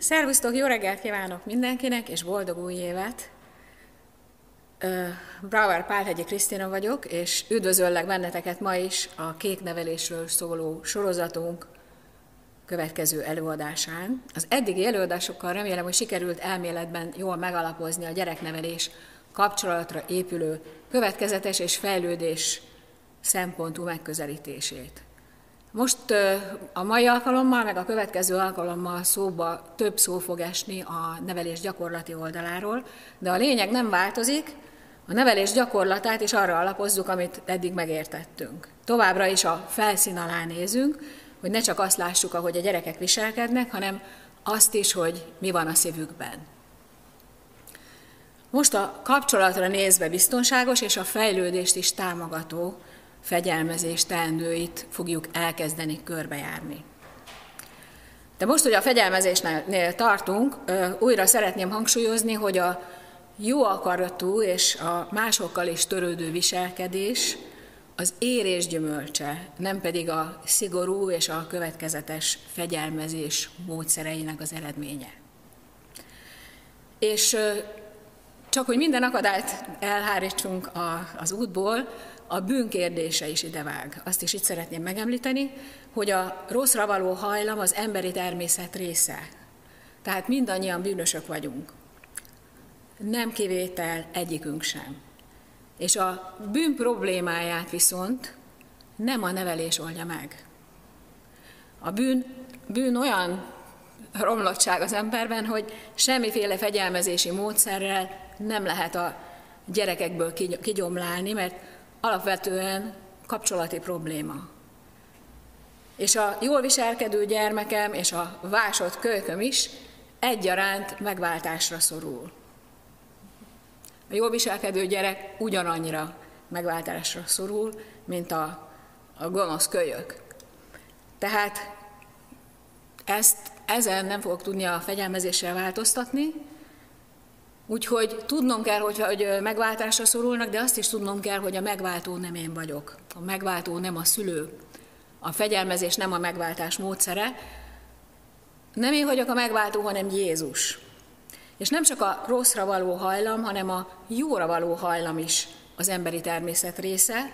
Szervusztok, jó reggelt kívánok mindenkinek, és boldog új évet! Brauer Pálhegyi Krisztina vagyok, és üdvözöllek benneteket ma is a kék nevelésről szóló sorozatunk következő előadásán. Az eddigi előadásokkal remélem, hogy sikerült elméletben jól megalapozni a gyereknevelés kapcsolatra épülő következetes és fejlődés szempontú megközelítését. Most a mai alkalommal, meg a következő alkalommal szóba több szó fog esni a nevelés gyakorlati oldaláról, de a lényeg nem változik, a nevelés gyakorlatát is arra alapozzuk, amit eddig megértettünk. Továbbra is a felszín alá nézünk, hogy ne csak azt lássuk, ahogy a gyerekek viselkednek, hanem azt is, hogy mi van a szívükben. Most a kapcsolatra nézve biztonságos és a fejlődést is támogató fegyelmezés teendőit fogjuk elkezdeni körbejárni. De most, hogy a fegyelmezésnél tartunk, újra szeretném hangsúlyozni, hogy a jó akaratú és a másokkal is törődő viselkedés az érés gyümölcse, nem pedig a szigorú és a következetes fegyelmezés módszereinek az eredménye. És csak hogy minden akadályt elhárítsunk az útból, a bűn kérdése is idevág. Azt is itt szeretném megemlíteni, hogy a rosszra való hajlam az emberi természet része. Tehát mindannyian bűnösök vagyunk. Nem kivétel egyikünk sem. És a bűn problémáját viszont nem a nevelés oldja meg. A bűn, bűn olyan romlottság az emberben, hogy semmiféle fegyelmezési módszerrel nem lehet a gyerekekből kigyomlálni, mert alapvetően kapcsolati probléma. És a jól viselkedő gyermekem és a vásott kölyköm is egyaránt megváltásra szorul. A jól viselkedő gyerek ugyanannyira megváltásra szorul, mint a, a gonosz kölyök. Tehát ezt, ezen nem fogok tudni a fegyelmezéssel változtatni, Úgyhogy tudnom kell, hogy, hogy megváltásra szorulnak, de azt is tudnom kell, hogy a megváltó nem én vagyok. A megváltó nem a szülő. A fegyelmezés nem a megváltás módszere. Nem én vagyok a megváltó, hanem Jézus. És nem csak a rosszra való hajlam, hanem a jóra való hajlam is az emberi természet része.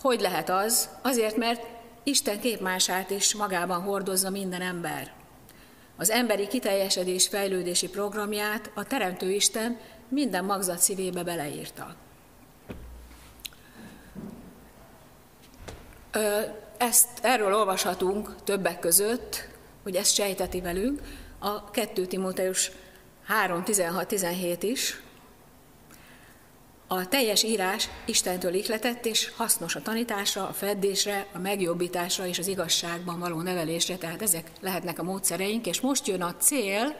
Hogy lehet az? Azért, mert Isten képmását is magában hordozza minden ember. Az emberi kiteljesedés fejlődési programját a Teremtő Isten minden magzat szívébe beleírta. Ezt, erről olvashatunk többek között, hogy ezt sejteti velünk, a 2 Timóteus 3.16-17 is, a teljes írás Istentől ihletett és hasznos a tanításra, a feddésre, a megjobbításra és az igazságban való nevelésre, tehát ezek lehetnek a módszereink, és most jön a cél,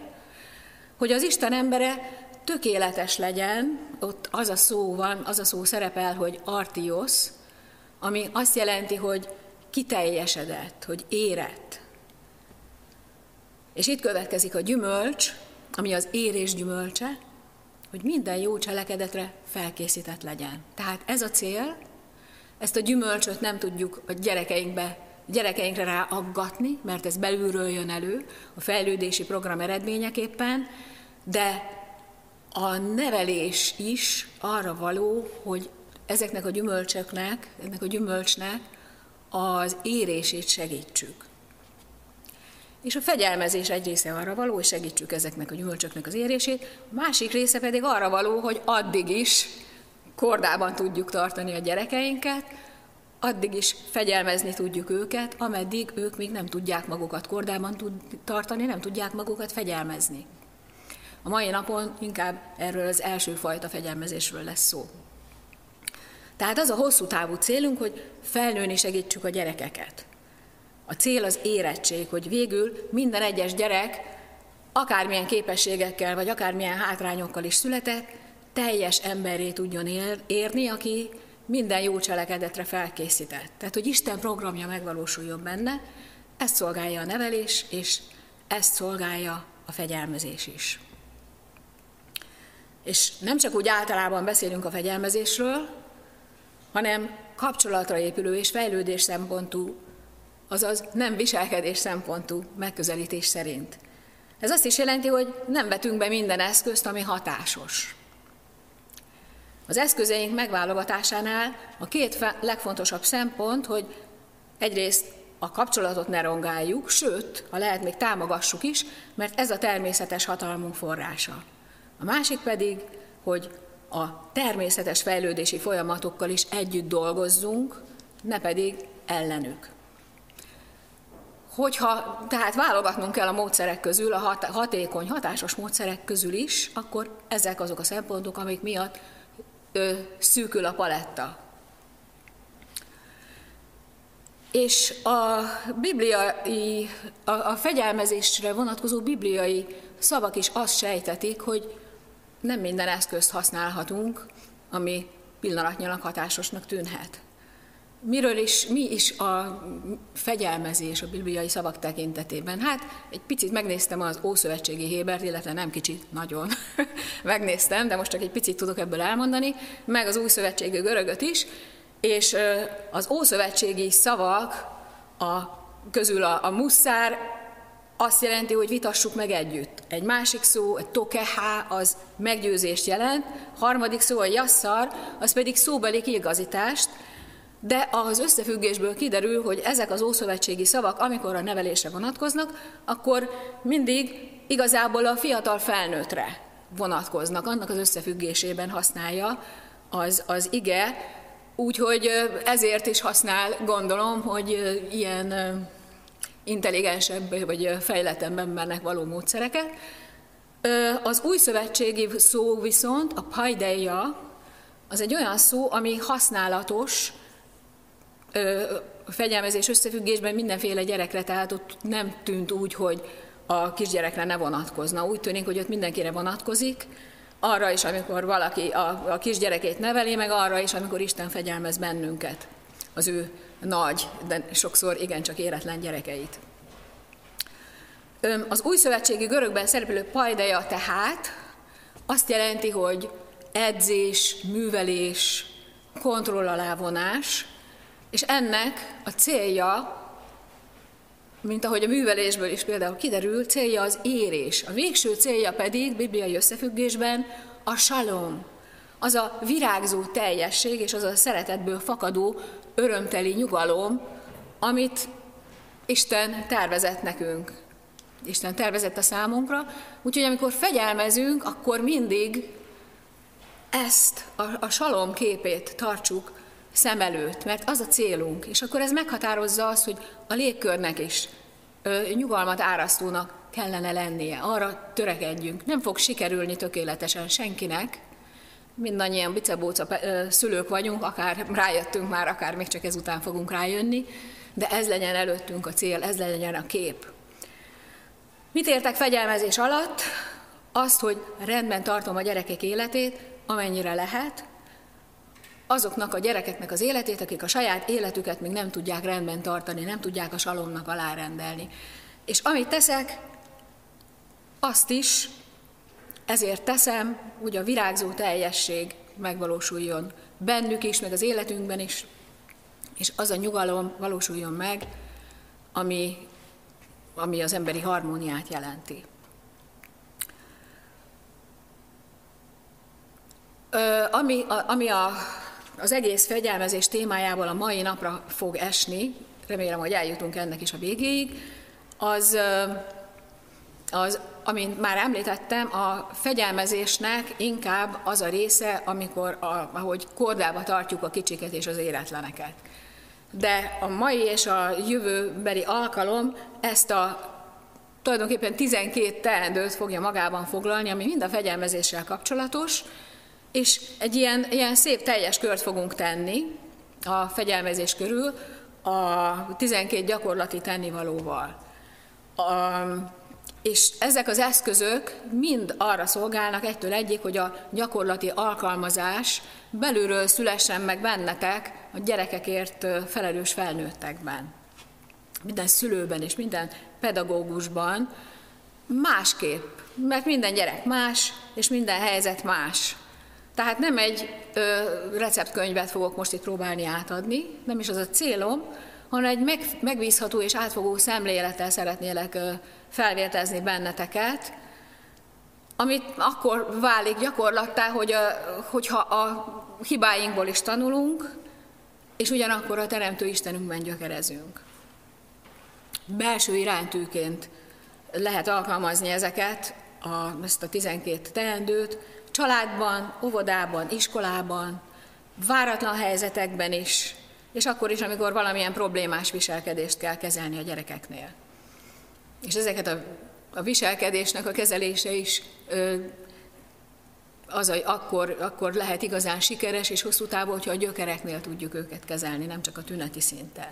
hogy az Isten embere tökéletes legyen, ott az a szó van, az a szó szerepel, hogy artios, ami azt jelenti, hogy kiteljesedett, hogy érett. És itt következik a gyümölcs, ami az érés gyümölcse, hogy minden jó cselekedetre felkészített legyen. Tehát ez a cél, ezt a gyümölcsöt nem tudjuk a gyerekeinkbe, gyerekeinkre ráaggatni, mert ez belülről jön elő, a fejlődési program eredményeképpen, de a nevelés is arra való, hogy ezeknek a gyümölcsöknek, ennek a gyümölcsnek az érését segítsük. És a fegyelmezés egy része arra való, hogy segítsük ezeknek a gyümölcsöknek az érését, a másik része pedig arra való, hogy addig is kordában tudjuk tartani a gyerekeinket, addig is fegyelmezni tudjuk őket, ameddig ők még nem tudják magukat kordában tud tartani, nem tudják magukat fegyelmezni. A mai napon inkább erről az első fajta fegyelmezésről lesz szó. Tehát az a hosszú távú célunk, hogy felnőni segítsük a gyerekeket. A cél az érettség, hogy végül minden egyes gyerek, akármilyen képességekkel, vagy akármilyen hátrányokkal is született, teljes emberré tudjon érni, aki minden jó cselekedetre felkészített. Tehát, hogy Isten programja megvalósuljon benne, ezt szolgálja a nevelés, és ezt szolgálja a fegyelmezés is. És nem csak úgy általában beszélünk a fegyelmezésről, hanem kapcsolatra épülő és fejlődés szempontú azaz nem viselkedés szempontú megközelítés szerint. Ez azt is jelenti, hogy nem vetünk be minden eszközt, ami hatásos. Az eszközeink megválogatásánál a két legfontosabb szempont, hogy egyrészt a kapcsolatot ne rongáljuk, sőt, ha lehet, még támogassuk is, mert ez a természetes hatalmunk forrása. A másik pedig, hogy a természetes fejlődési folyamatokkal is együtt dolgozzunk, ne pedig ellenük. Hogyha tehát válogatnunk kell a módszerek közül, a hatékony, hatásos módszerek közül is, akkor ezek azok a szempontok, amik miatt ö, szűkül a paletta. És a bibliai, a, a fegyelmezésre vonatkozó bibliai szavak is azt sejtetik, hogy nem minden eszközt használhatunk, ami pillanatnyilag hatásosnak tűnhet. Miről is, mi is a fegyelmezés a bibliai szavak tekintetében? Hát egy picit megnéztem az Ószövetségi Hébert, illetve nem kicsit, nagyon megnéztem, de most csak egy picit tudok ebből elmondani, meg az Újszövetségi görögöt is, és az Ószövetségi szavak a, közül a, a muszár azt jelenti, hogy vitassuk meg együtt. Egy másik szó, egy tokehá, az meggyőzést jelent, harmadik szó, a jasszar, az pedig szóbeli kiigazítást, de az összefüggésből kiderül, hogy ezek az ószövetségi szavak, amikor a nevelésre vonatkoznak, akkor mindig igazából a fiatal felnőttre vonatkoznak, annak az összefüggésében használja az, az ige, úgyhogy ezért is használ, gondolom, hogy ilyen intelligensebb vagy fejlettebb embernek való módszereket. Az új szövetségi szó viszont, a paideia, az egy olyan szó, ami használatos fegyelmezés összefüggésben mindenféle gyerekre, tehát ott nem tűnt úgy, hogy a kisgyerekre ne vonatkozna. Úgy tűnik, hogy ott mindenkire vonatkozik, arra is, amikor valaki a, a kisgyerekét neveli, meg arra is, amikor Isten fegyelmez bennünket, az ő nagy, de sokszor igencsak éretlen gyerekeit. Az új szövetségi görögben szereplő pajdeja tehát azt jelenti, hogy edzés, művelés, kontroll alá vonás, és ennek a célja, mint ahogy a művelésből is például kiderül, célja az érés. A végső célja pedig bibliai összefüggésben a salom, az a virágzó teljesség és az a szeretetből fakadó örömteli nyugalom, amit Isten tervezett nekünk. Isten tervezett a számunkra, úgyhogy amikor fegyelmezünk, akkor mindig ezt, a, a salom képét tartsuk szem előtt, mert az a célunk, és akkor ez meghatározza azt, hogy a légkörnek is ö, nyugalmat árasztónak kellene lennie, arra törekedjünk. Nem fog sikerülni tökéletesen senkinek, mindannyian bicebóca szülők vagyunk, akár rájöttünk már, akár még csak ezután fogunk rájönni, de ez legyen előttünk a cél, ez legyen a kép. Mit értek fegyelmezés alatt? Azt, hogy rendben tartom a gyerekek életét, amennyire lehet, azoknak a gyerekeknek az életét, akik a saját életüket még nem tudják rendben tartani, nem tudják a salomnak alárendelni. És amit teszek, azt is ezért teszem, hogy a virágzó teljesség megvalósuljon bennük is, meg az életünkben is, és az a nyugalom valósuljon meg, ami, ami az emberi harmóniát jelenti. Ö, ami a, ami a, az egész fegyelmezés témájából a mai napra fog esni, remélem, hogy eljutunk ennek is a végéig, az, az amint már említettem, a fegyelmezésnek inkább az a része, amikor, a, ahogy kordába tartjuk a kicsiket és az éretleneket. De a mai és a jövőbeli alkalom ezt a tulajdonképpen 12 teendőt fogja magában foglalni, ami mind a fegyelmezéssel kapcsolatos, és egy ilyen, ilyen szép teljes kört fogunk tenni a fegyelmezés körül a 12 gyakorlati tennivalóval. A, és ezek az eszközök mind arra szolgálnak egytől egyik, hogy a gyakorlati alkalmazás belülről szülessen meg bennetek a gyerekekért felelős felnőttekben. Minden szülőben és minden pedagógusban másképp, mert minden gyerek más, és minden helyzet más. Tehát nem egy ö, receptkönyvet fogok most itt próbálni átadni, nem is az a célom, hanem egy megbízható és átfogó szemlélettel szeretnélek felvértezni benneteket, amit akkor válik gyakorlattá, hogy a, hogyha a hibáinkból is tanulunk, és ugyanakkor a Teremtő Istenünkben gyökerezünk. Belső iránytűként lehet alkalmazni ezeket, a, ezt a 12 teendőt, családban, óvodában, iskolában, váratlan helyzetekben is, és akkor is, amikor valamilyen problémás viselkedést kell kezelni a gyerekeknél. És ezeket a, a viselkedésnek a kezelése is ö, az, hogy akkor, akkor lehet igazán sikeres és hosszú távú, hogyha a gyökereknél tudjuk őket kezelni, nem csak a tüneti szinten.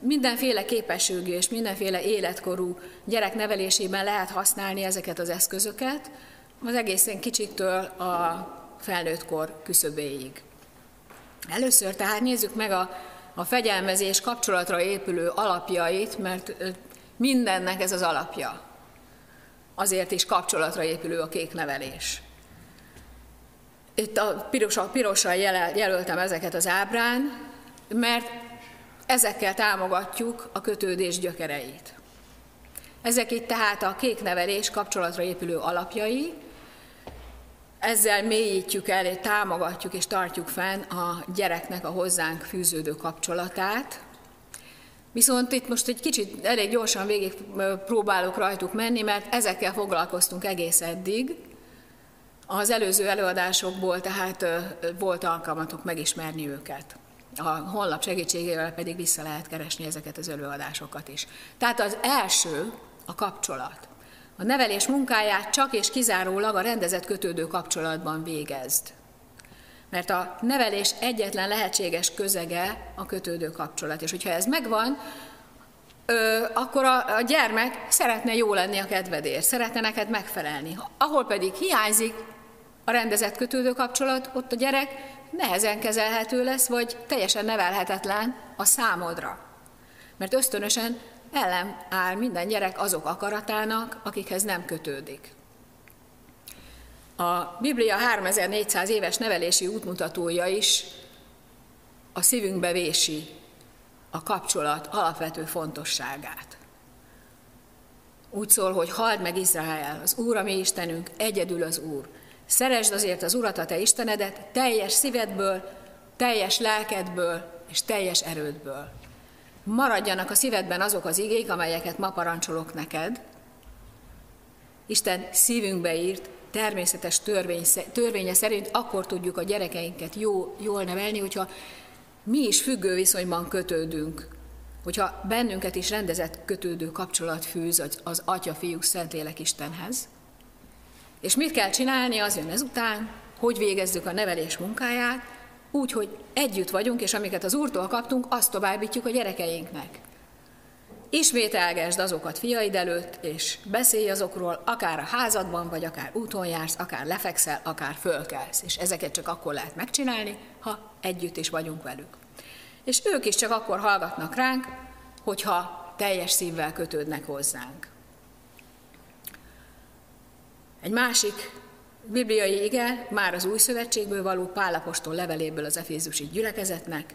Mindenféle képességű és mindenféle életkorú gyerek nevelésében lehet használni ezeket az eszközöket, az egészen kicsiktől a felnőttkor küszöbéig. Először tehát nézzük meg a, a fegyelmezés kapcsolatra épülő alapjait, mert mindennek ez az alapja. Azért is kapcsolatra épülő a kék nevelés. Itt a pirossal, pirossal jelöltem ezeket az ábrán, mert ezekkel támogatjuk a kötődés gyökereit. Ezek itt tehát a kék nevelés kapcsolatra épülő alapjai, ezzel mélyítjük el, támogatjuk és tartjuk fenn a gyereknek a hozzánk fűződő kapcsolatát. Viszont itt most egy kicsit elég gyorsan végig próbálok rajtuk menni, mert ezekkel foglalkoztunk egész eddig. Az előző előadásokból tehát volt alkalmatok megismerni őket. A honlap segítségével pedig vissza lehet keresni ezeket az előadásokat is. Tehát az első a kapcsolat. A nevelés munkáját csak és kizárólag a rendezett kötődő kapcsolatban végezd. Mert a nevelés egyetlen lehetséges közege a kötődő kapcsolat. És hogyha ez megvan, ö, akkor a, a gyermek szeretne jó lenni a kedvedért, szeretne neked megfelelni. Ahol pedig hiányzik a rendezett kötődő kapcsolat, ott a gyerek nehezen kezelhető lesz, vagy teljesen nevelhetetlen a számodra. Mert ösztönösen ellen áll minden gyerek azok akaratának, akikhez nem kötődik. A Biblia 3400 éves nevelési útmutatója is a szívünkbe vési a kapcsolat alapvető fontosságát. Úgy szól, hogy halld meg Izrael, az Úr a mi Istenünk, egyedül az Úr. Szeresd azért az Urat, a te Istenedet, teljes szívedből, teljes lelkedből és teljes erődből. Maradjanak a szívedben azok az igék, amelyeket ma parancsolok neked. Isten szívünkbe írt természetes törvény, törvénye szerint akkor tudjuk a gyerekeinket jó, jól nevelni, hogyha mi is függő viszonyban kötődünk, hogyha bennünket is rendezett kötődő kapcsolat fűz az, az Atya, Fiú, Szentlélek Istenhez. És mit kell csinálni, az jön ezután, hogy végezzük a nevelés munkáját, úgy, hogy együtt vagyunk, és amiket az Úrtól kaptunk, azt továbbítjuk a gyerekeinknek. Ismételgesd azokat fiaid előtt, és beszélj azokról, akár a házadban, vagy akár úton jársz, akár lefekszel, akár fölkelsz. És ezeket csak akkor lehet megcsinálni, ha együtt is vagyunk velük. És ők is csak akkor hallgatnak ránk, hogyha teljes szívvel kötődnek hozzánk. Egy másik bibliai ige már az új szövetségből való Pálapostól leveléből az Efézusi gyülekezetnek,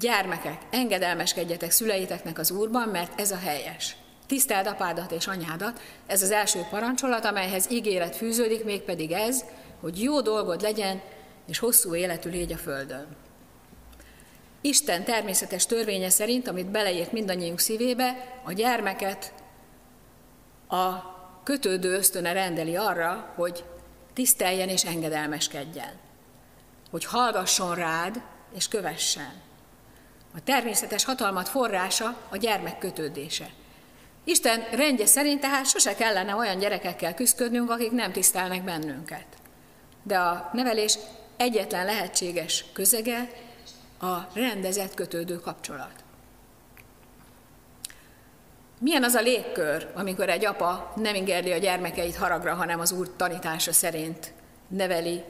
gyermekek, engedelmeskedjetek szüleiteknek az Úrban, mert ez a helyes. Tiszteld apádat és anyádat, ez az első parancsolat, amelyhez ígéret fűződik, mégpedig ez, hogy jó dolgod legyen, és hosszú életű légy a földön. Isten természetes törvénye szerint, amit beleírt mindannyiunk szívébe, a gyermeket a kötődő ösztöne rendeli arra, hogy tiszteljen és engedelmeskedjen, hogy hallgasson rád és kövessen. A természetes hatalmat forrása a gyermek kötődése. Isten rendje szerint tehát sose kellene olyan gyerekekkel küzdködnünk, akik nem tisztelnek bennünket. De a nevelés egyetlen lehetséges közege a rendezett kötődő kapcsolat. Milyen az a légkör, amikor egy apa nem ingerli a gyermekeit haragra, hanem az Úr tanítása szerint neveli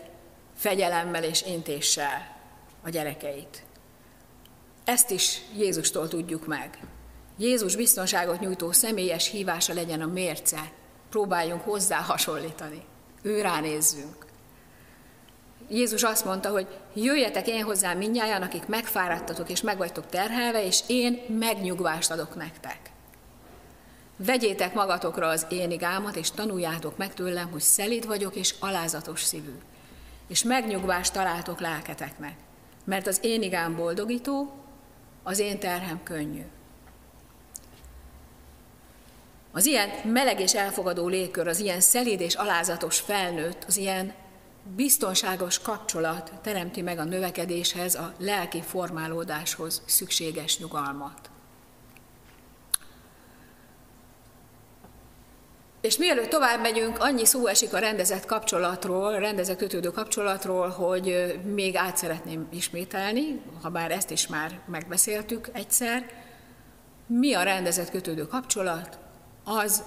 fegyelemmel és intéssel a gyerekeit? Ezt is Jézustól tudjuk meg. Jézus biztonságot nyújtó személyes hívása legyen a mérce. Próbáljunk hozzá hasonlítani. Ő ránézzünk. Jézus azt mondta, hogy jöjjetek én hozzám mindnyájan, akik megfáradtatok és megvagytok terhelve, és én megnyugvást adok nektek. Vegyétek magatokra az én igámat, és tanuljátok meg tőlem, hogy szelíd vagyok és alázatos szívű, és megnyugvást találtok lelketeknek, mert az én igám boldogító, az én terhem könnyű. Az ilyen meleg és elfogadó légkör, az ilyen szelíd és alázatos felnőtt, az ilyen biztonságos kapcsolat teremti meg a növekedéshez, a lelki formálódáshoz szükséges nyugalmat. És mielőtt tovább megyünk, annyi szó esik a rendezett kapcsolatról, rendezett kötődő kapcsolatról, hogy még át szeretném ismételni, ha bár ezt is már megbeszéltük egyszer. Mi a rendezett kötődő kapcsolat? Az,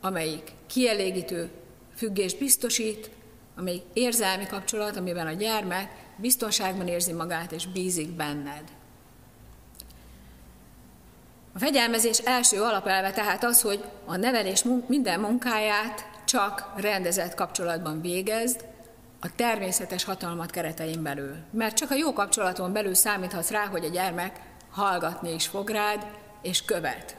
amelyik kielégítő függést biztosít, amelyik érzelmi kapcsolat, amiben a gyermek biztonságban érzi magát és bízik benned. A fegyelmezés első alapelve tehát az, hogy a nevelés minden munkáját csak rendezett kapcsolatban végezd, a természetes hatalmat keretein belül. Mert csak a jó kapcsolaton belül számíthatsz rá, hogy a gyermek hallgatni is fog rád, és követ.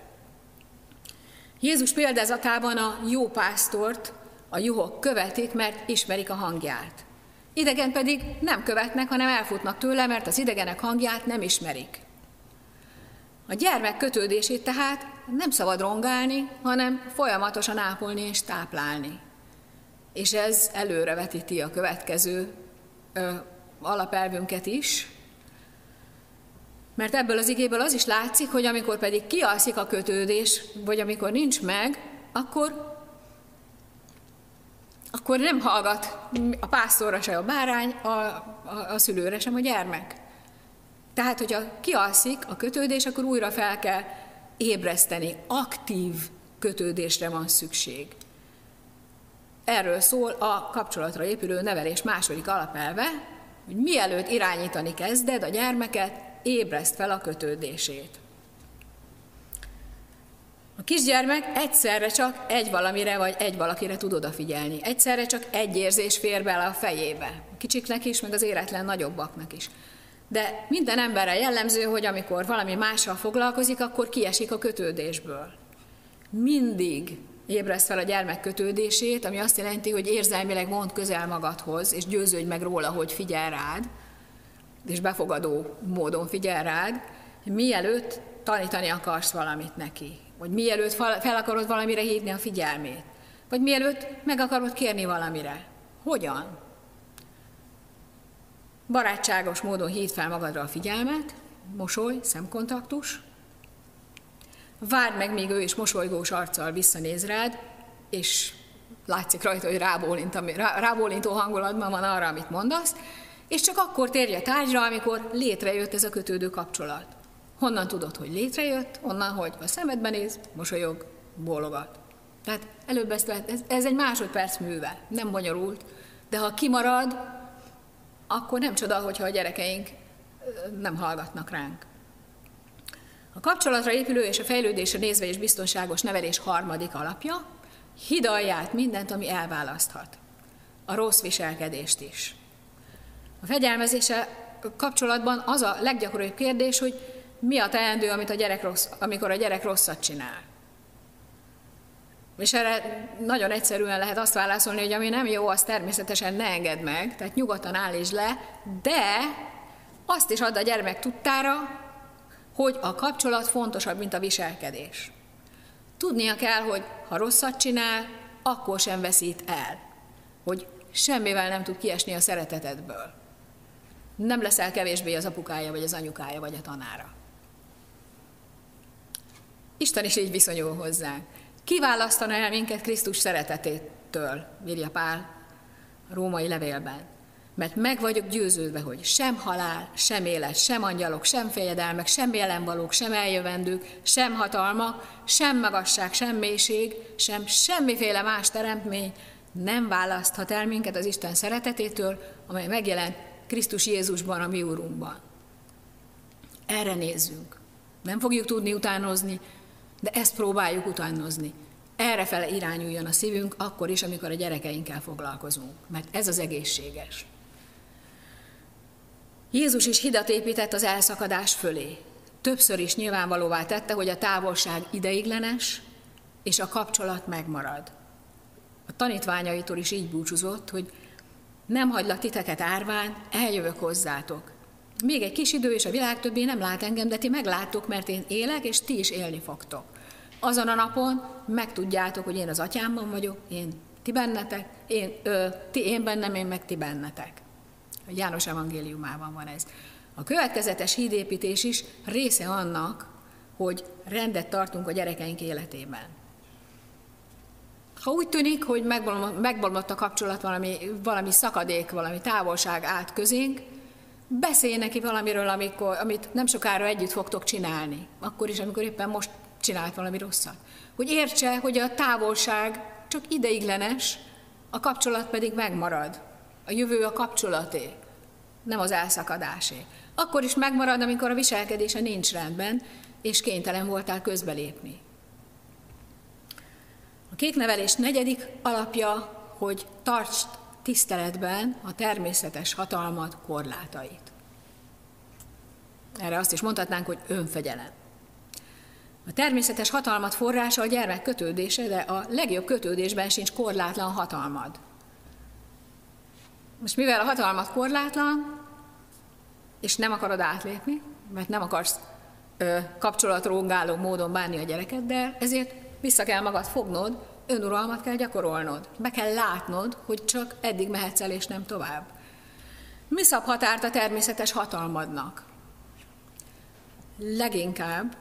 Jézus példázatában a jó pásztort a juhok követik, mert ismerik a hangját. Idegen pedig nem követnek, hanem elfutnak tőle, mert az idegenek hangját nem ismerik. A gyermek kötődését tehát nem szabad rongálni, hanem folyamatosan ápolni és táplálni. És ez előrevetíti a következő ö, alapelvünket is, mert ebből az igéből az is látszik, hogy amikor pedig kialszik a kötődés, vagy amikor nincs meg, akkor akkor nem hallgat a pásztorra se a bárány, a, a, a szülőre sem a gyermek. Tehát, hogyha kialszik a kötődés, akkor újra fel kell ébreszteni. Aktív kötődésre van szükség. Erről szól a kapcsolatra épülő nevelés második alapelve, hogy mielőtt irányítani kezded a gyermeket, ébreszt fel a kötődését. A kisgyermek egyszerre csak egy valamire vagy egy valakire tud odafigyelni. Egyszerre csak egy érzés fér bele a fejébe. A kicsiknek is, meg az éretlen nagyobbaknak is. De minden emberre jellemző, hogy amikor valami mással foglalkozik, akkor kiesik a kötődésből. Mindig ébreszt fel a gyermek kötődését, ami azt jelenti, hogy érzelmileg mond közel magadhoz, és győződj meg róla, hogy figyel rád, és befogadó módon figyel rád, mielőtt tanítani akarsz valamit neki, vagy mielőtt fel akarod valamire hívni a figyelmét, vagy mielőtt meg akarod kérni valamire. Hogyan? Barátságos módon hívd fel magadra a figyelmet, mosoly, szemkontaktus, várd meg, míg ő is mosolygós arccal visszanéz rád, és látszik rajta, hogy rábólint, rábólintó hangulatban van arra, amit mondasz, és csak akkor térje tárgyra, amikor létrejött ez a kötődő kapcsolat. Honnan tudod, hogy létrejött? Onnan, hogy a szemedben néz, mosolyog, bólogat. Tehát előbb ezt lehet, ez, ez egy másodperc műve, nem bonyolult, de ha kimarad, akkor nem csoda, hogyha a gyerekeink nem hallgatnak ránk. A kapcsolatra épülő és a fejlődésre nézve és biztonságos nevelés harmadik alapja, hidalját mindent, ami elválaszthat. A rossz viselkedést is. A fegyelmezése kapcsolatban az a leggyakoribb kérdés, hogy mi a teendő, amit a gyerek rossz, amikor a gyerek rosszat csinál. És erre nagyon egyszerűen lehet azt válaszolni, hogy ami nem jó, az természetesen ne engedd meg, tehát nyugodtan állítsd le, de azt is add a gyermek tudtára, hogy a kapcsolat fontosabb, mint a viselkedés. Tudnia kell, hogy ha rosszat csinál, akkor sem veszít el, hogy semmivel nem tud kiesni a szeretetedből. Nem leszel kevésbé az apukája, vagy az anyukája, vagy a tanára. Isten is így viszonyul hozzánk. Kiválasztana el minket Krisztus szeretetétől, írja Pál a római levélben. Mert meg vagyok győződve, hogy sem halál, sem élet, sem angyalok, sem fejedelmek, sem jelenvalók, sem eljövendők, sem hatalmak, sem magasság, sem mélység, sem semmiféle más teremtmény nem választhat el minket az Isten szeretetétől, amely megjelent Krisztus Jézusban, a mi Úrunkban. Erre nézzünk. Nem fogjuk tudni utánozni, de ezt próbáljuk utánozni. Erre irányuljon a szívünk akkor is, amikor a gyerekeinkkel foglalkozunk, mert ez az egészséges. Jézus is hidat épített az elszakadás fölé. Többször is nyilvánvalóvá tette, hogy a távolság ideiglenes, és a kapcsolat megmarad. A tanítványaitól is így búcsúzott, hogy nem hagylak titeket árván, eljövök hozzátok. Még egy kis idő, és a világ többé nem lát engem, de ti megláttok, mert én élek, és ti is élni fogtok. Azon a napon megtudjátok, hogy én az atyámban vagyok, én ti bennetek, én, ö, ti én bennem, én meg ti bennetek. A János evangéliumában van ez. A következetes hídépítés is része annak, hogy rendet tartunk a gyerekeink életében. Ha úgy tűnik, hogy megbolmott a kapcsolat, valami, valami szakadék, valami távolság át közénk, beszélj neki valamiről, amikor, amit nem sokára együtt fogtok csinálni. Akkor is, amikor éppen most csinált valami rosszat. Hogy értse, hogy a távolság csak ideiglenes, a kapcsolat pedig megmarad. A jövő a kapcsolaté, nem az elszakadásé. Akkor is megmarad, amikor a viselkedése nincs rendben, és kénytelen voltál közbelépni. A kéknevelés negyedik alapja, hogy tartsd tiszteletben a természetes hatalmat korlátait. Erre azt is mondhatnánk, hogy önfegyelem. A természetes hatalmat forrása a gyermek kötődése, de a legjobb kötődésben sincs korlátlan hatalmad. Most mivel a hatalmat korlátlan, és nem akarod átlépni, mert nem akarsz kapcsolatrongáló módon bánni a gyereket, de ezért vissza kell magad fognod, önuralmat kell gyakorolnod. Be kell látnod, hogy csak eddig mehetsz el, és nem tovább. Mi szab határt a természetes hatalmadnak? Leginkább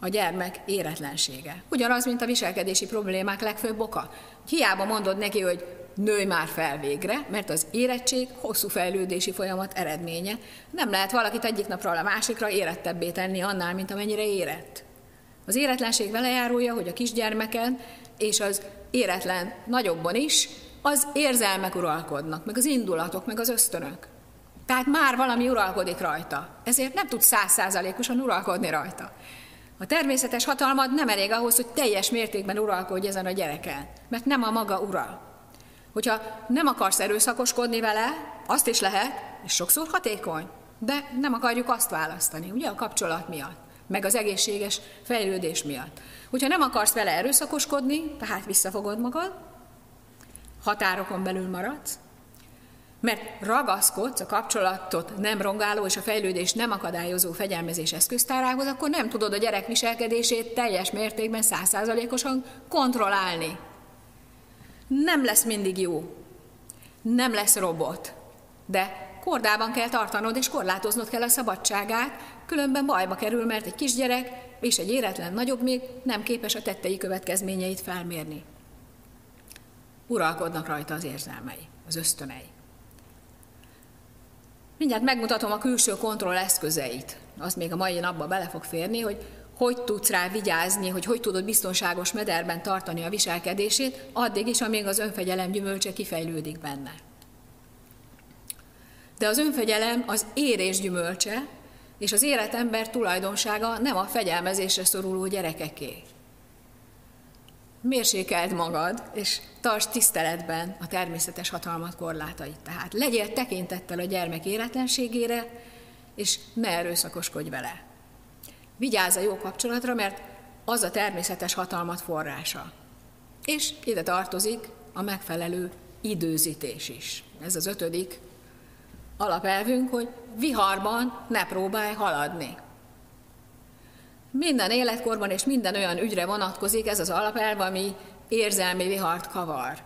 a gyermek éretlensége. Ugyanaz, mint a viselkedési problémák legfőbb oka. Hiába mondod neki, hogy nőj már fel végre, mert az érettség hosszú fejlődési folyamat eredménye. Nem lehet valakit egyik napról a másikra érettebbé tenni annál, mint amennyire érett. Az éretlenség velejárója, hogy a kisgyermeken és az éretlen nagyobban is az érzelmek uralkodnak, meg az indulatok, meg az ösztönök. Tehát már valami uralkodik rajta. Ezért nem tud százszázalékosan uralkodni rajta. A természetes hatalmad nem elég ahhoz, hogy teljes mértékben uralkodj ezen a gyereken, mert nem a maga ura. Hogyha nem akarsz erőszakoskodni vele, azt is lehet, és sokszor hatékony, de nem akarjuk azt választani, ugye a kapcsolat miatt, meg az egészséges fejlődés miatt. Hogyha nem akarsz vele erőszakoskodni, tehát visszafogod magad, határokon belül maradsz, mert ragaszkodsz a kapcsolatot nem rongáló és a fejlődés nem akadályozó fegyelmezés eszköztárához, akkor nem tudod a gyerek viselkedését teljes mértékben, százszázalékosan kontrollálni. Nem lesz mindig jó, nem lesz robot, de kordában kell tartanod és korlátoznod kell a szabadságát, különben bajba kerül, mert egy kisgyerek és egy éretlen nagyobb még nem képes a tettei következményeit felmérni. Uralkodnak rajta az érzelmei, az ösztönei. Mindjárt megmutatom a külső kontroll eszközeit. Az még a mai napba bele fog férni, hogy hogy tudsz rá vigyázni, hogy hogy tudod biztonságos mederben tartani a viselkedését, addig is, amíg az önfegyelem gyümölcse kifejlődik benne. De az önfegyelem az érés gyümölcse, és az életember tulajdonsága nem a fegyelmezésre szoruló gyerekeké. Mérsékeld magad, és tartsd tiszteletben a természetes hatalmat korlátait. Tehát legyél tekintettel a gyermek életlenségére, és ne erőszakoskodj vele. Vigyázz a jó kapcsolatra, mert az a természetes hatalmat forrása. És ide tartozik a megfelelő időzítés is. Ez az ötödik alapelvünk, hogy viharban ne próbálj haladni. Minden életkorban és minden olyan ügyre vonatkozik ez az alapelv, ami érzelmi vihart kavar.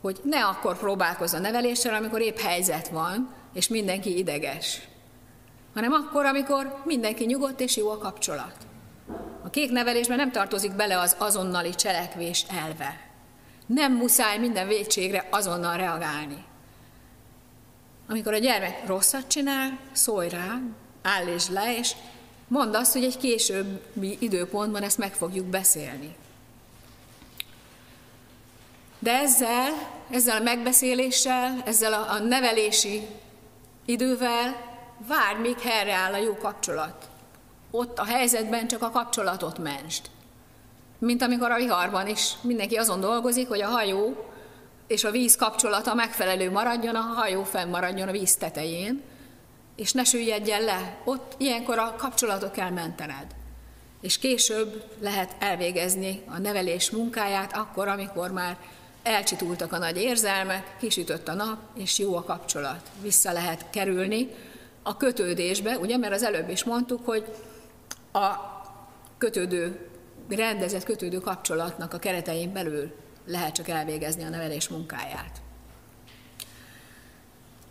Hogy ne akkor próbálkozz a neveléssel, amikor épp helyzet van, és mindenki ideges, hanem akkor, amikor mindenki nyugodt és jó a kapcsolat. A kék nevelésben nem tartozik bele az azonnali cselekvés elve. Nem muszáj minden vétségre azonnal reagálni. Amikor a gyermek rosszat csinál, szólj rá, állítsd le, és mondd azt, hogy egy későbbi időpontban ezt meg fogjuk beszélni. De ezzel, ezzel a megbeszéléssel, ezzel a, a nevelési idővel várj, míg helyreáll a jó kapcsolat. Ott a helyzetben csak a kapcsolatot mentsd. Mint amikor a viharban is mindenki azon dolgozik, hogy a hajó és a víz kapcsolata megfelelő maradjon, a hajó fennmaradjon a víz tetején, és ne süllyedjen le. Ott ilyenkor a kapcsolatot kell mentened. És később lehet elvégezni a nevelés munkáját, akkor, amikor már elcsitultak a nagy érzelmek, kisütött a nap, és jó a kapcsolat. Vissza lehet kerülni a kötődésbe, ugye, mert az előbb is mondtuk, hogy a kötődő, rendezett kötődő kapcsolatnak a keretein belül lehet csak elvégezni a nevelés munkáját.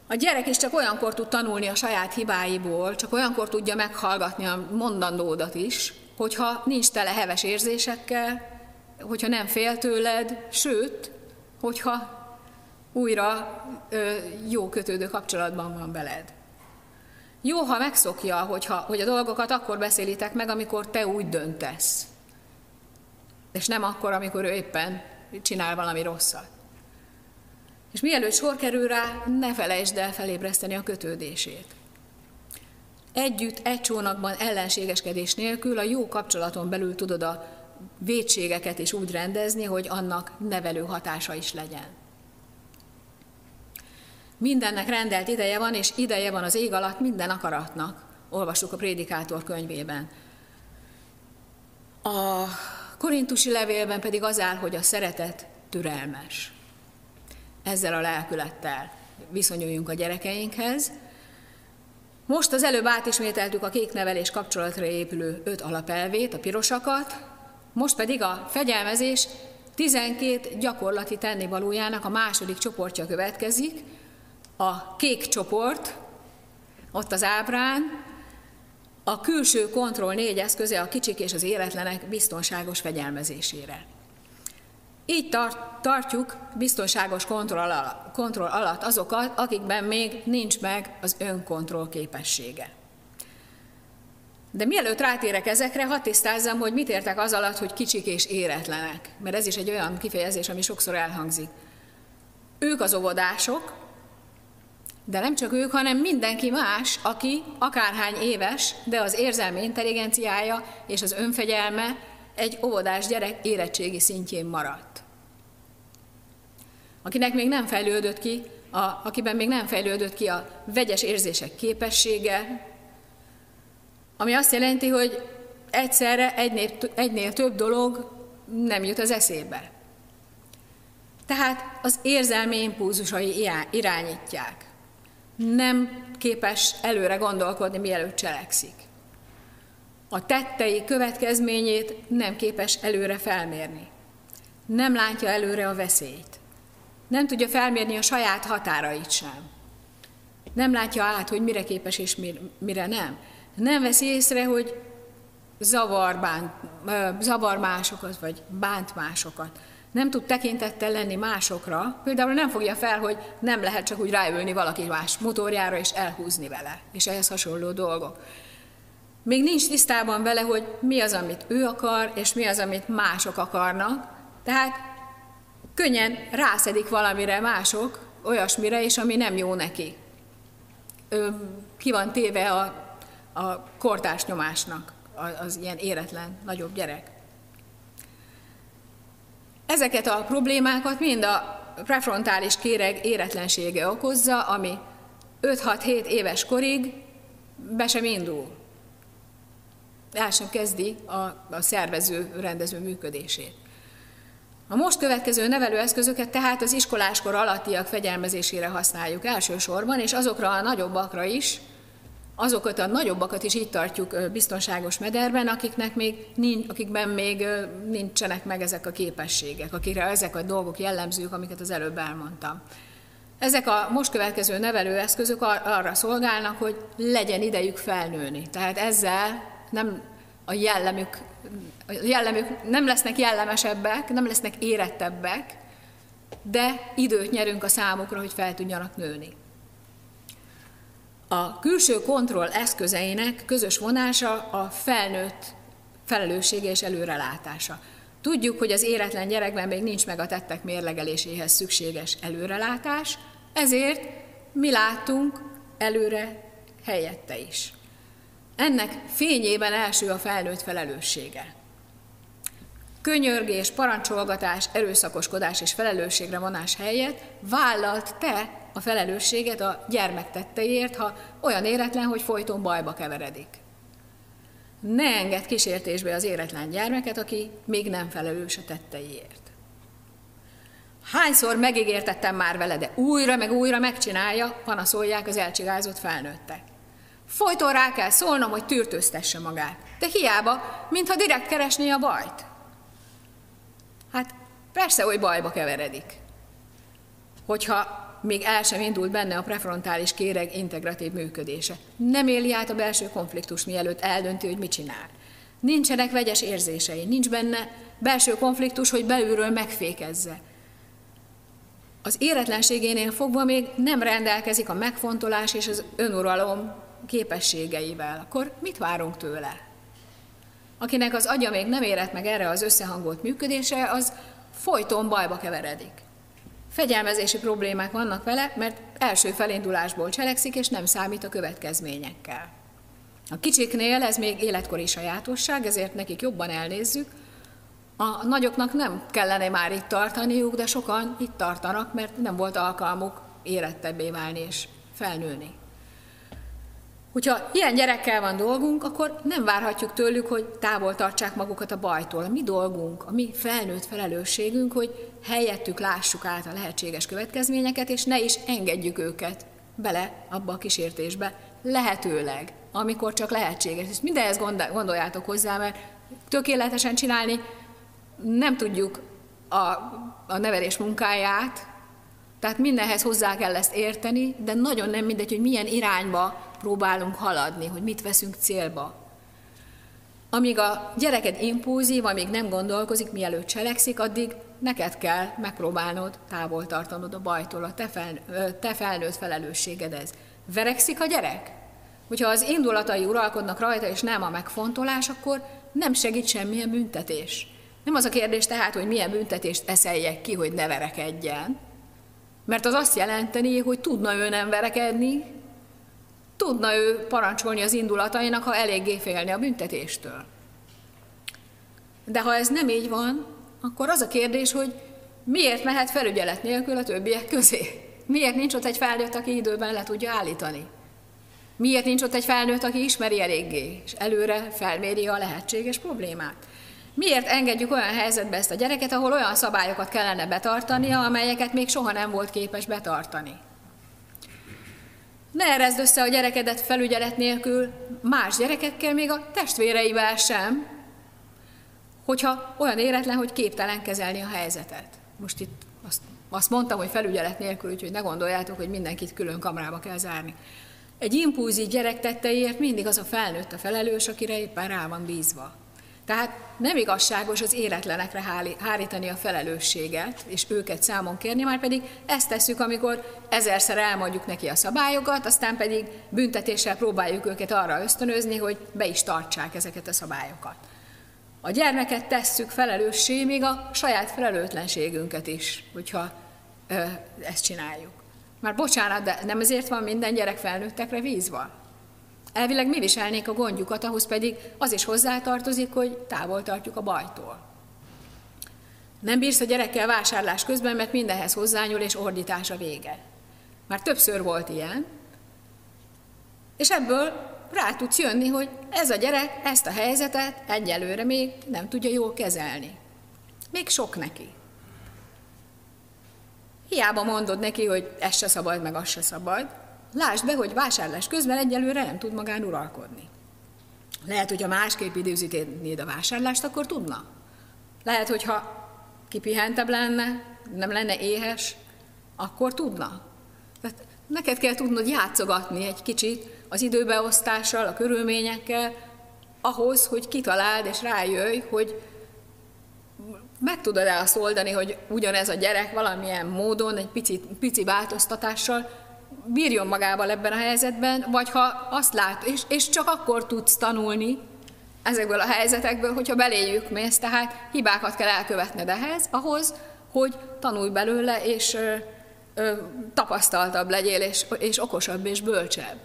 A gyerek is csak olyankor tud tanulni a saját hibáiból, csak olyankor tudja meghallgatni a mondandódat is, hogyha nincs tele heves érzésekkel, hogyha nem fél tőled, sőt, hogyha újra ö, jó kötődő kapcsolatban van veled. Jó, ha megszokja, hogyha, hogy a dolgokat akkor beszélitek meg, amikor te úgy döntesz. És nem akkor, amikor ő éppen csinál valami rosszat. És mielőtt sor kerül rá, ne felejtsd el felébreszteni a kötődését. Együtt, egy csónakban ellenségeskedés nélkül a jó kapcsolaton belül tudod a védségeket is úgy rendezni, hogy annak nevelő hatása is legyen. Mindennek rendelt ideje van, és ideje van az ég alatt minden akaratnak. Olvassuk a Prédikátor könyvében. A korintusi levélben pedig az áll, hogy a szeretet türelmes. Ezzel a lelkülettel viszonyuljunk a gyerekeinkhez. Most az előbb átismételtük a kék nevelés kapcsolatra épülő öt alapelvét, a pirosakat, most pedig a fegyelmezés 12 gyakorlati tennivalójának a második csoportja következik, a kék csoport, ott az ábrán, a külső kontroll négy eszköze a kicsik és az életlenek biztonságos fegyelmezésére. Így tart, tartjuk biztonságos kontroll alatt, kontroll alatt azokat, akikben még nincs meg az önkontroll képessége. De mielőtt rátérek ezekre, hadd tisztázzam, hogy mit értek az alatt, hogy kicsik és éretlenek. Mert ez is egy olyan kifejezés, ami sokszor elhangzik. Ők az óvodások, de nem csak ők, hanem mindenki más, aki akárhány éves, de az érzelmi intelligenciája és az önfegyelme egy óvodás gyerek érettségi szintjén maradt. Akinek még nem fejlődött ki, a, akiben még nem fejlődött ki a vegyes érzések képessége, ami azt jelenti, hogy egyszerre egynél, egynél több dolog nem jut az eszébe. Tehát az érzelmi impulzusai irányítják. Nem képes előre gondolkodni, mielőtt cselekszik. A tettei következményét nem képes előre felmérni. Nem látja előre a veszélyt. Nem tudja felmérni a saját határait sem. Nem látja át, hogy mire képes és mire nem nem veszi észre, hogy zavar, bánt, zavar másokat, vagy bánt másokat. Nem tud tekintettel lenni másokra, például nem fogja fel, hogy nem lehet csak úgy ráülni valaki más motorjára és elhúzni vele, és ehhez hasonló dolgok. Még nincs tisztában vele, hogy mi az, amit ő akar, és mi az, amit mások akarnak, tehát könnyen rászedik valamire mások, olyasmire is, ami nem jó neki. Ő ki van téve a a kortárs nyomásnak az ilyen éretlen nagyobb gyerek. Ezeket a problémákat mind a prefrontális kéreg éretlensége okozza, ami 5-6-7 éves korig be sem indul. El sem kezdi a, a szervező, rendező működését. A most következő nevelőeszközöket tehát az iskoláskor alattiak fegyelmezésére használjuk elsősorban, és azokra a nagyobbakra is, azokat a nagyobbakat is így tartjuk biztonságos mederben, akiknek még akikben még nincsenek meg ezek a képességek, akikre ezek a dolgok jellemzők, amiket az előbb elmondtam. Ezek a most következő nevelőeszközök arra szolgálnak, hogy legyen idejük felnőni. Tehát ezzel nem a jellemük, a jellemük nem lesznek jellemesebbek, nem lesznek érettebbek, de időt nyerünk a számukra, hogy fel tudjanak nőni. A külső kontroll eszközeinek közös vonása a felnőtt felelőssége és előrelátása. Tudjuk, hogy az éretlen gyerekben még nincs meg a tettek mérlegeléséhez szükséges előrelátás, ezért mi látunk előre helyette is. Ennek fényében első a felnőtt felelőssége. Könyörgés, parancsolgatás, erőszakoskodás és felelősségre vonás helyett vállalt te a felelősséget a gyermek tetteiért, ha olyan éretlen, hogy folyton bajba keveredik. Ne enged kísértésbe az éretlen gyermeket, aki még nem felelős a tetteiért. Hányszor megígértettem már vele, de újra meg újra megcsinálja, panaszolják az elcsigázott felnőttek. Folyton rá kell szólnom, hogy tűrtőztesse magát. De hiába, mintha direkt keresné a bajt. Hát persze, hogy bajba keveredik. Hogyha még el sem indult benne a prefrontális kéreg integratív működése. Nem éli át a belső konfliktus, mielőtt eldönti, hogy mit csinál. Nincsenek vegyes érzései, nincs benne belső konfliktus, hogy belülről megfékezze. Az éretlenségénél fogva még nem rendelkezik a megfontolás és az önuralom képességeivel. Akkor mit várunk tőle? Akinek az agya még nem érett meg erre az összehangolt működése, az folyton bajba keveredik. Fegyelmezési problémák vannak vele, mert első felindulásból cselekszik, és nem számít a következményekkel. A kicsiknél ez még életkori sajátosság, ezért nekik jobban elnézzük. A nagyoknak nem kellene már itt tartaniuk, de sokan itt tartanak, mert nem volt alkalmuk érettebbé válni és felnőni. Hogyha ilyen gyerekkel van dolgunk, akkor nem várhatjuk tőlük, hogy távol tartsák magukat a bajtól. A mi dolgunk, a mi felnőtt felelősségünk, hogy helyettük lássuk át a lehetséges következményeket, és ne is engedjük őket bele abba a kísértésbe, lehetőleg, amikor csak lehetséges. És mindenhez gondoljátok hozzá, mert tökéletesen csinálni nem tudjuk a, a nevelés munkáját, tehát mindenhez hozzá kell ezt érteni, de nagyon nem mindegy, hogy milyen irányba próbálunk haladni, hogy mit veszünk célba. Amíg a gyereked impulzív, amíg nem gondolkozik, mielőtt cselekszik, addig neked kell megpróbálnod távol tartanod a bajtól, a te, fel, te felnőtt felelősséged ez. Verekszik a gyerek? Hogyha az indulatai uralkodnak rajta, és nem a megfontolás, akkor nem segít semmilyen büntetés. Nem az a kérdés tehát, hogy milyen büntetést eszeljek ki, hogy ne verekedjen, mert az azt jelenteni, hogy tudna ő nem verekedni, tudna ő parancsolni az indulatainak, ha eléggé félni a büntetéstől. De ha ez nem így van, akkor az a kérdés, hogy miért mehet felügyelet nélkül a többiek közé? Miért nincs ott egy felnőtt, aki időben le tudja állítani? Miért nincs ott egy felnőtt, aki ismeri eléggé, és előre felméri a lehetséges problémát? Miért engedjük olyan helyzetbe ezt a gyereket, ahol olyan szabályokat kellene betartania, amelyeket még soha nem volt képes betartani? Ne erezd össze a gyerekedet felügyelet nélkül más gyerekekkel, még a testvéreivel sem, hogyha olyan éretlen, hogy képtelen kezelni a helyzetet. Most itt azt, azt mondtam, hogy felügyelet nélkül, úgyhogy ne gondoljátok, hogy mindenkit külön kamrába kell zárni. Egy impulzív gyerek tetteiért mindig az a felnőtt a felelős, akire éppen rá van bízva. Tehát nem igazságos az éretlenekre hárítani a felelősséget, és őket számon kérni, már pedig ezt tesszük, amikor ezerszer elmondjuk neki a szabályokat, aztán pedig büntetéssel próbáljuk őket arra ösztönözni, hogy be is tartsák ezeket a szabályokat. A gyermeket tesszük felelőssé, még a saját felelőtlenségünket is, hogyha ö, ezt csináljuk. Már bocsánat, de nem ezért van minden gyerek felnőttekre vízva? Elvileg mi viselnék a gondjukat, ahhoz pedig az is hozzátartozik, hogy távol tartjuk a bajtól. Nem bírsz a gyerekkel vásárlás közben, mert mindenhez hozzányúl, és ordítása vége. Már többször volt ilyen, és ebből rá tudsz jönni, hogy ez a gyerek ezt a helyzetet egyelőre még nem tudja jól kezelni. Még sok neki. Hiába mondod neki, hogy ez se szabad, meg az se szabad, Lásd be, hogy vásárlás közben egyelőre nem tud magán uralkodni. Lehet, hogyha másképp időzítenéd a vásárlást, akkor tudna. Lehet, hogyha kipihentebb lenne, nem lenne éhes, akkor tudna. Tehát neked kell tudnod játszogatni egy kicsit az időbeosztással, a körülményekkel, ahhoz, hogy kitaláld és rájöjj, hogy meg tudod-e azt oldani, hogy ugyanez a gyerek valamilyen módon, egy pici, pici változtatással bírjon magával ebben a helyzetben, vagy ha azt lát, és, és csak akkor tudsz tanulni ezekből a helyzetekből, hogyha beléjük mész, tehát hibákat kell elkövetned ehhez, ahhoz, hogy tanulj belőle, és ö, ö, tapasztaltabb legyél, és, és okosabb és bölcsebb.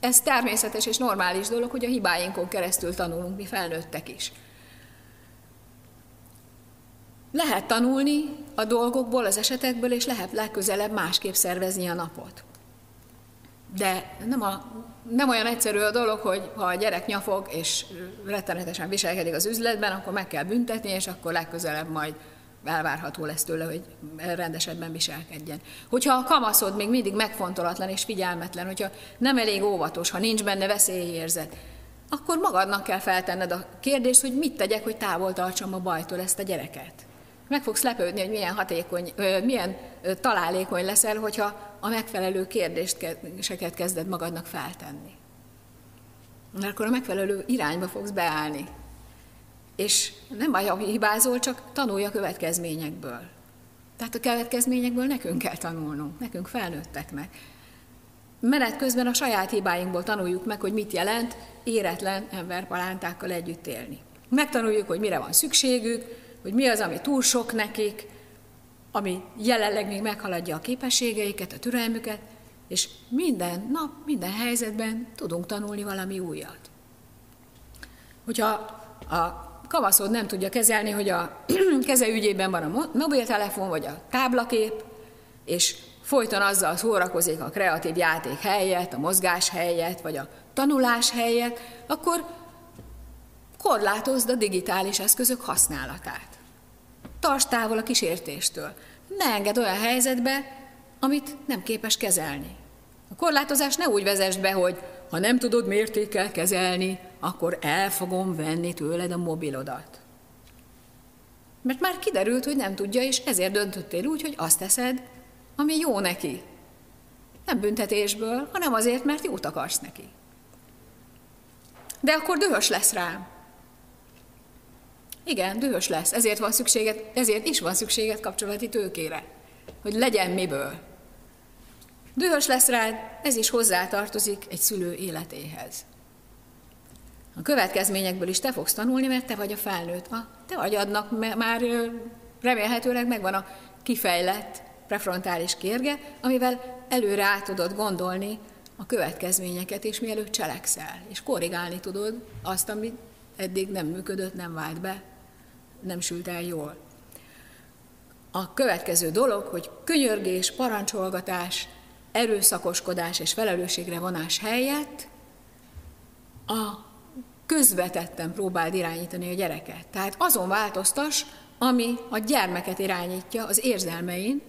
Ez természetes és normális dolog, hogy a hibáinkon keresztül tanulunk mi felnőttek is. Lehet tanulni a dolgokból, az esetekből, és lehet legközelebb másképp szervezni a napot. De nem, a, nem olyan egyszerű a dolog, hogy ha a gyerek nyafog és rettenetesen viselkedik az üzletben, akkor meg kell büntetni, és akkor legközelebb majd elvárható lesz tőle, hogy rendesebben viselkedjen. Hogyha a kamaszod még mindig megfontolatlan és figyelmetlen, hogyha nem elég óvatos, ha nincs benne veszélyérzet, akkor magadnak kell feltenned a kérdést, hogy mit tegyek, hogy távol tartsam a bajtól ezt a gyereket. Meg fogsz lepődni, hogy milyen hatékony, milyen találékony leszel, hogyha a megfelelő kérdéseket kezded magadnak feltenni. Mert akkor a megfelelő irányba fogsz beállni. És nem baj, ha hibázol, csak tanulj a következményekből. Tehát a következményekből nekünk kell tanulnunk, nekünk felnőtteknek. Menet közben a saját hibáinkból tanuljuk meg, hogy mit jelent éretlen emberpalántákkal együtt élni. Megtanuljuk, hogy mire van szükségük, hogy mi az, ami túl sok nekik, ami jelenleg még meghaladja a képességeiket, a türelmüket, és minden nap, minden helyzetben tudunk tanulni valami újat. Hogyha a kamaszod nem tudja kezelni, hogy a keze ügyében van a mobiltelefon, vagy a táblakép, és folyton azzal szórakozik a kreatív játék helyett, a mozgás helyett, vagy a tanulás helyett, akkor korlátozd a digitális eszközök használatát. Tarts távol a kísértéstől. Ne engedd olyan helyzetbe, amit nem képes kezelni. A korlátozás ne úgy vezess be, hogy ha nem tudod mértékkel kezelni, akkor el fogom venni tőled a mobilodat. Mert már kiderült, hogy nem tudja, és ezért döntöttél úgy, hogy azt teszed, ami jó neki. Nem büntetésből, hanem azért, mert jót akarsz neki. De akkor dühös lesz rám. Igen, dühös lesz, ezért, van szükséged, ezért is van szükséged kapcsolati tőkére, hogy legyen miből. Dühös lesz rád, ez is hozzátartozik egy szülő életéhez. A következményekből is te fogsz tanulni, mert te vagy a felnőtt. A te agyadnak már remélhetőleg megvan a kifejlett prefrontális kérge, amivel előre át tudod gondolni a következményeket, és mielőtt cselekszel, és korrigálni tudod azt, ami eddig nem működött, nem vált be, nem sült el jól. A következő dolog, hogy könyörgés, parancsolgatás, erőszakoskodás és felelősségre vonás helyett a közvetetten próbáld irányítani a gyereket. Tehát azon változtas, ami a gyermeket irányítja az érzelmein,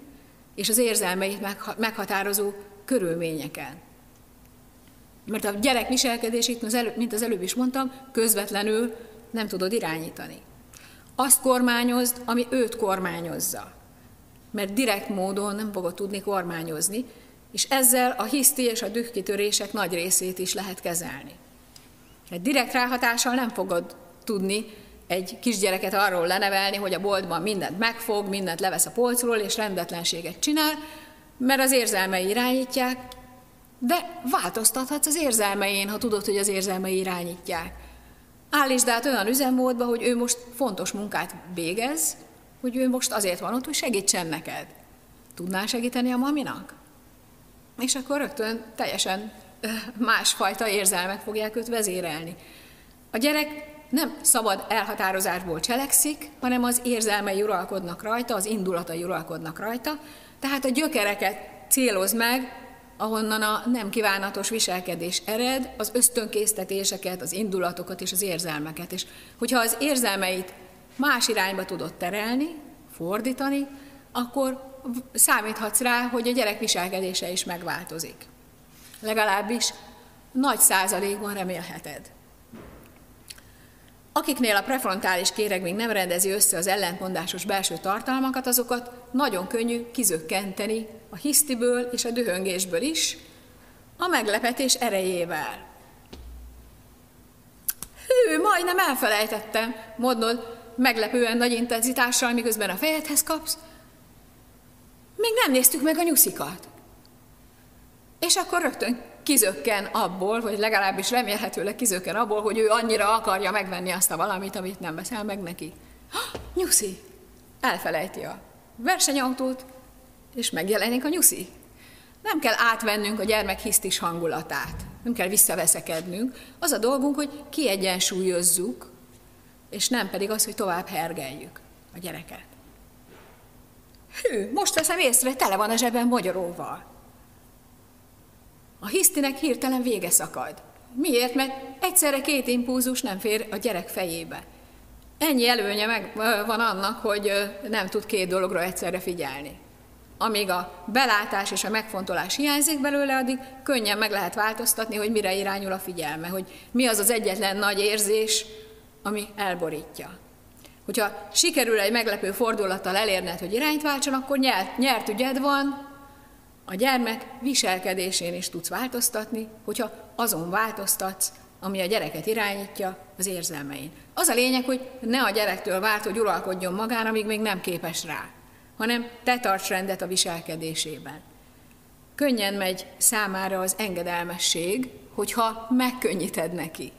és az érzelmeit meghatározó körülményeken. Mert a gyerek viselkedését, mint az előbb is mondtam, közvetlenül nem tudod irányítani. Azt kormányozd, ami őt kormányozza. Mert direkt módon nem fogod tudni kormányozni, és ezzel a hiszti és a dühkitörések nagy részét is lehet kezelni. Egy direkt ráhatással nem fogod tudni egy kisgyereket arról lenevelni, hogy a boltban mindent megfog, mindent levesz a polcról, és rendetlenséget csinál, mert az érzelmei irányítják, de változtathatsz az érzelmein, ha tudod, hogy az érzelmei irányítják. Állítsd át olyan üzemmódba, hogy ő most fontos munkát végez, hogy ő most azért van ott, hogy segítsen neked. Tudnál segíteni a maminak? És akkor rögtön teljesen másfajta érzelmek fogják őt vezérelni. A gyerek nem szabad elhatározásból cselekszik, hanem az érzelmei uralkodnak rajta, az indulatai uralkodnak rajta, tehát a gyökereket céloz meg, ahonnan a nem kívánatos viselkedés ered, az ösztönkésztetéseket, az indulatokat és az érzelmeket. És hogyha az érzelmeit más irányba tudod terelni, fordítani, akkor számíthatsz rá, hogy a gyerek viselkedése is megváltozik. Legalábbis nagy százalékban remélheted. Akiknél a prefrontális kéreg még nem rendezi össze az ellentmondásos belső tartalmakat, azokat nagyon könnyű kizökkenteni a hisztiből és a dühöngésből is, a meglepetés erejével. Hű, majdnem elfelejtettem, mondod meglepően nagy intenzitással, miközben a fejedhez kapsz, még nem néztük meg a nyuszikat. És akkor rögtön kizökken abból, vagy legalábbis remélhetőleg kizökken abból, hogy ő annyira akarja megvenni azt a valamit, amit nem veszel meg neki. Nyuszi! Elfelejti a versenyautót, és megjelenik a nyuszi. Nem kell átvennünk a gyermek hisztis hangulatát, nem kell visszaveszekednünk. Az a dolgunk, hogy kiegyensúlyozzuk, és nem pedig az, hogy tovább hergeljük a gyereket. Hű, most veszem észre, tele van a zsebben magyaróval. A hisztinek hirtelen vége szakad. Miért? Mert egyszerre két impulzus nem fér a gyerek fejébe. Ennyi előnye meg van annak, hogy nem tud két dologra egyszerre figyelni. Amíg a belátás és a megfontolás hiányzik belőle, addig könnyen meg lehet változtatni, hogy mire irányul a figyelme, hogy mi az az egyetlen nagy érzés, ami elborítja. Hogyha sikerül egy meglepő fordulattal elérned, hogy irányt váltson, akkor nyert, nyert ügyed van, a gyermek viselkedésén is tudsz változtatni, hogyha azon változtatsz, ami a gyereket irányítja az érzelmein. Az a lényeg, hogy ne a gyerektől várt, hogy uralkodjon magán, amíg még nem képes rá, hanem te tarts rendet a viselkedésében. Könnyen megy számára az engedelmesség, hogyha megkönnyíted neki.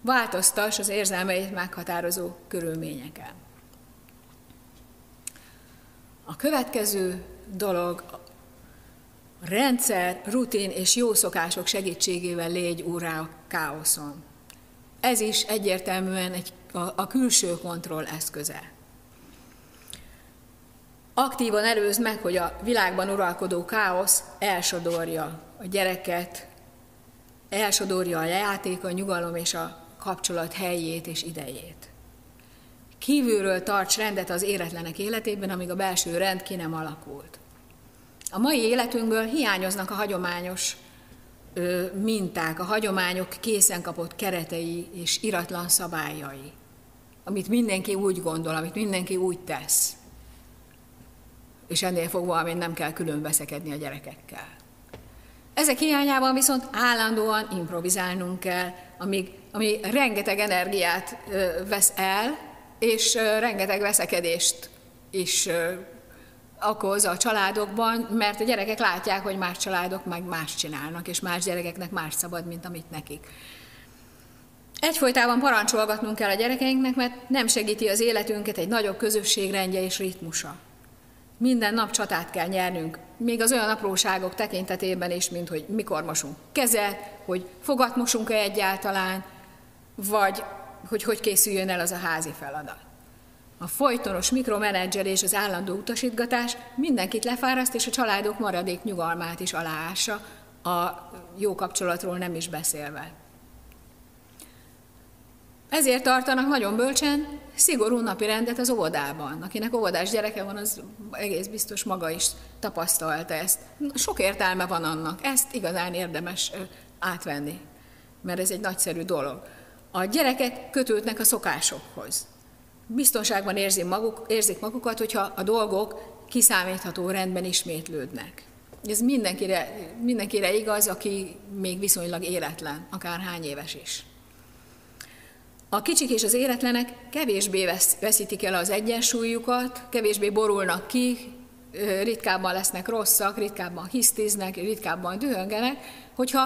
Változtass az érzelmeit meghatározó körülményeken. A következő dolog rendszer, rutin és jó szokások segítségével légy úrá a káoszon. Ez is egyértelműen egy, a, a külső kontroll eszköze. Aktívan előzd meg, hogy a világban uralkodó káosz elsodorja a gyereket, elsodorja a játék, a nyugalom és a kapcsolat helyét és idejét. Kívülről tarts rendet az éretlenek életében, amíg a belső rend ki nem alakult. A mai életünkből hiányoznak a hagyományos ö, minták, a hagyományok készen kapott keretei és iratlan szabályai, amit mindenki úgy gondol, amit mindenki úgy tesz. És ennél fogva, amit nem kell külön veszekedni a gyerekekkel. Ezek hiányában viszont állandóan improvizálnunk kell, amíg, ami rengeteg energiát ö, vesz el, és ö, rengeteg veszekedést is okoz a családokban, mert a gyerekek látják, hogy más családok meg más csinálnak, és más gyerekeknek más szabad, mint amit nekik. Egyfolytában parancsolgatnunk kell a gyerekeinknek, mert nem segíti az életünket egy nagyobb közösségrendje és ritmusa. Minden nap csatát kell nyernünk, még az olyan apróságok tekintetében is, mint hogy mikor mosunk kezet, hogy fogatmosunk-e egyáltalán, vagy hogy hogy készüljön el az a házi feladat. A folytonos mikromenedzselés, az állandó utasítgatás mindenkit lefáraszt, és a családok maradék nyugalmát is aláássa, a jó kapcsolatról nem is beszélve. Ezért tartanak nagyon bölcsen szigorú napi rendet az óvodában. Akinek óvodás gyereke van, az egész biztos maga is tapasztalta ezt. Sok értelme van annak, ezt igazán érdemes átvenni, mert ez egy nagyszerű dolog. A gyerekek kötődnek a szokásokhoz biztonságban érzik, maguk, érzik magukat, hogyha a dolgok kiszámítható rendben ismétlődnek. Ez mindenkire, mindenkire igaz, aki még viszonylag életlen, akár hány éves is. A kicsik és az életlenek kevésbé veszítik el az egyensúlyukat, kevésbé borulnak ki, ritkábban lesznek rosszak, ritkábban hisztiznek, ritkábban dühöngenek, hogyha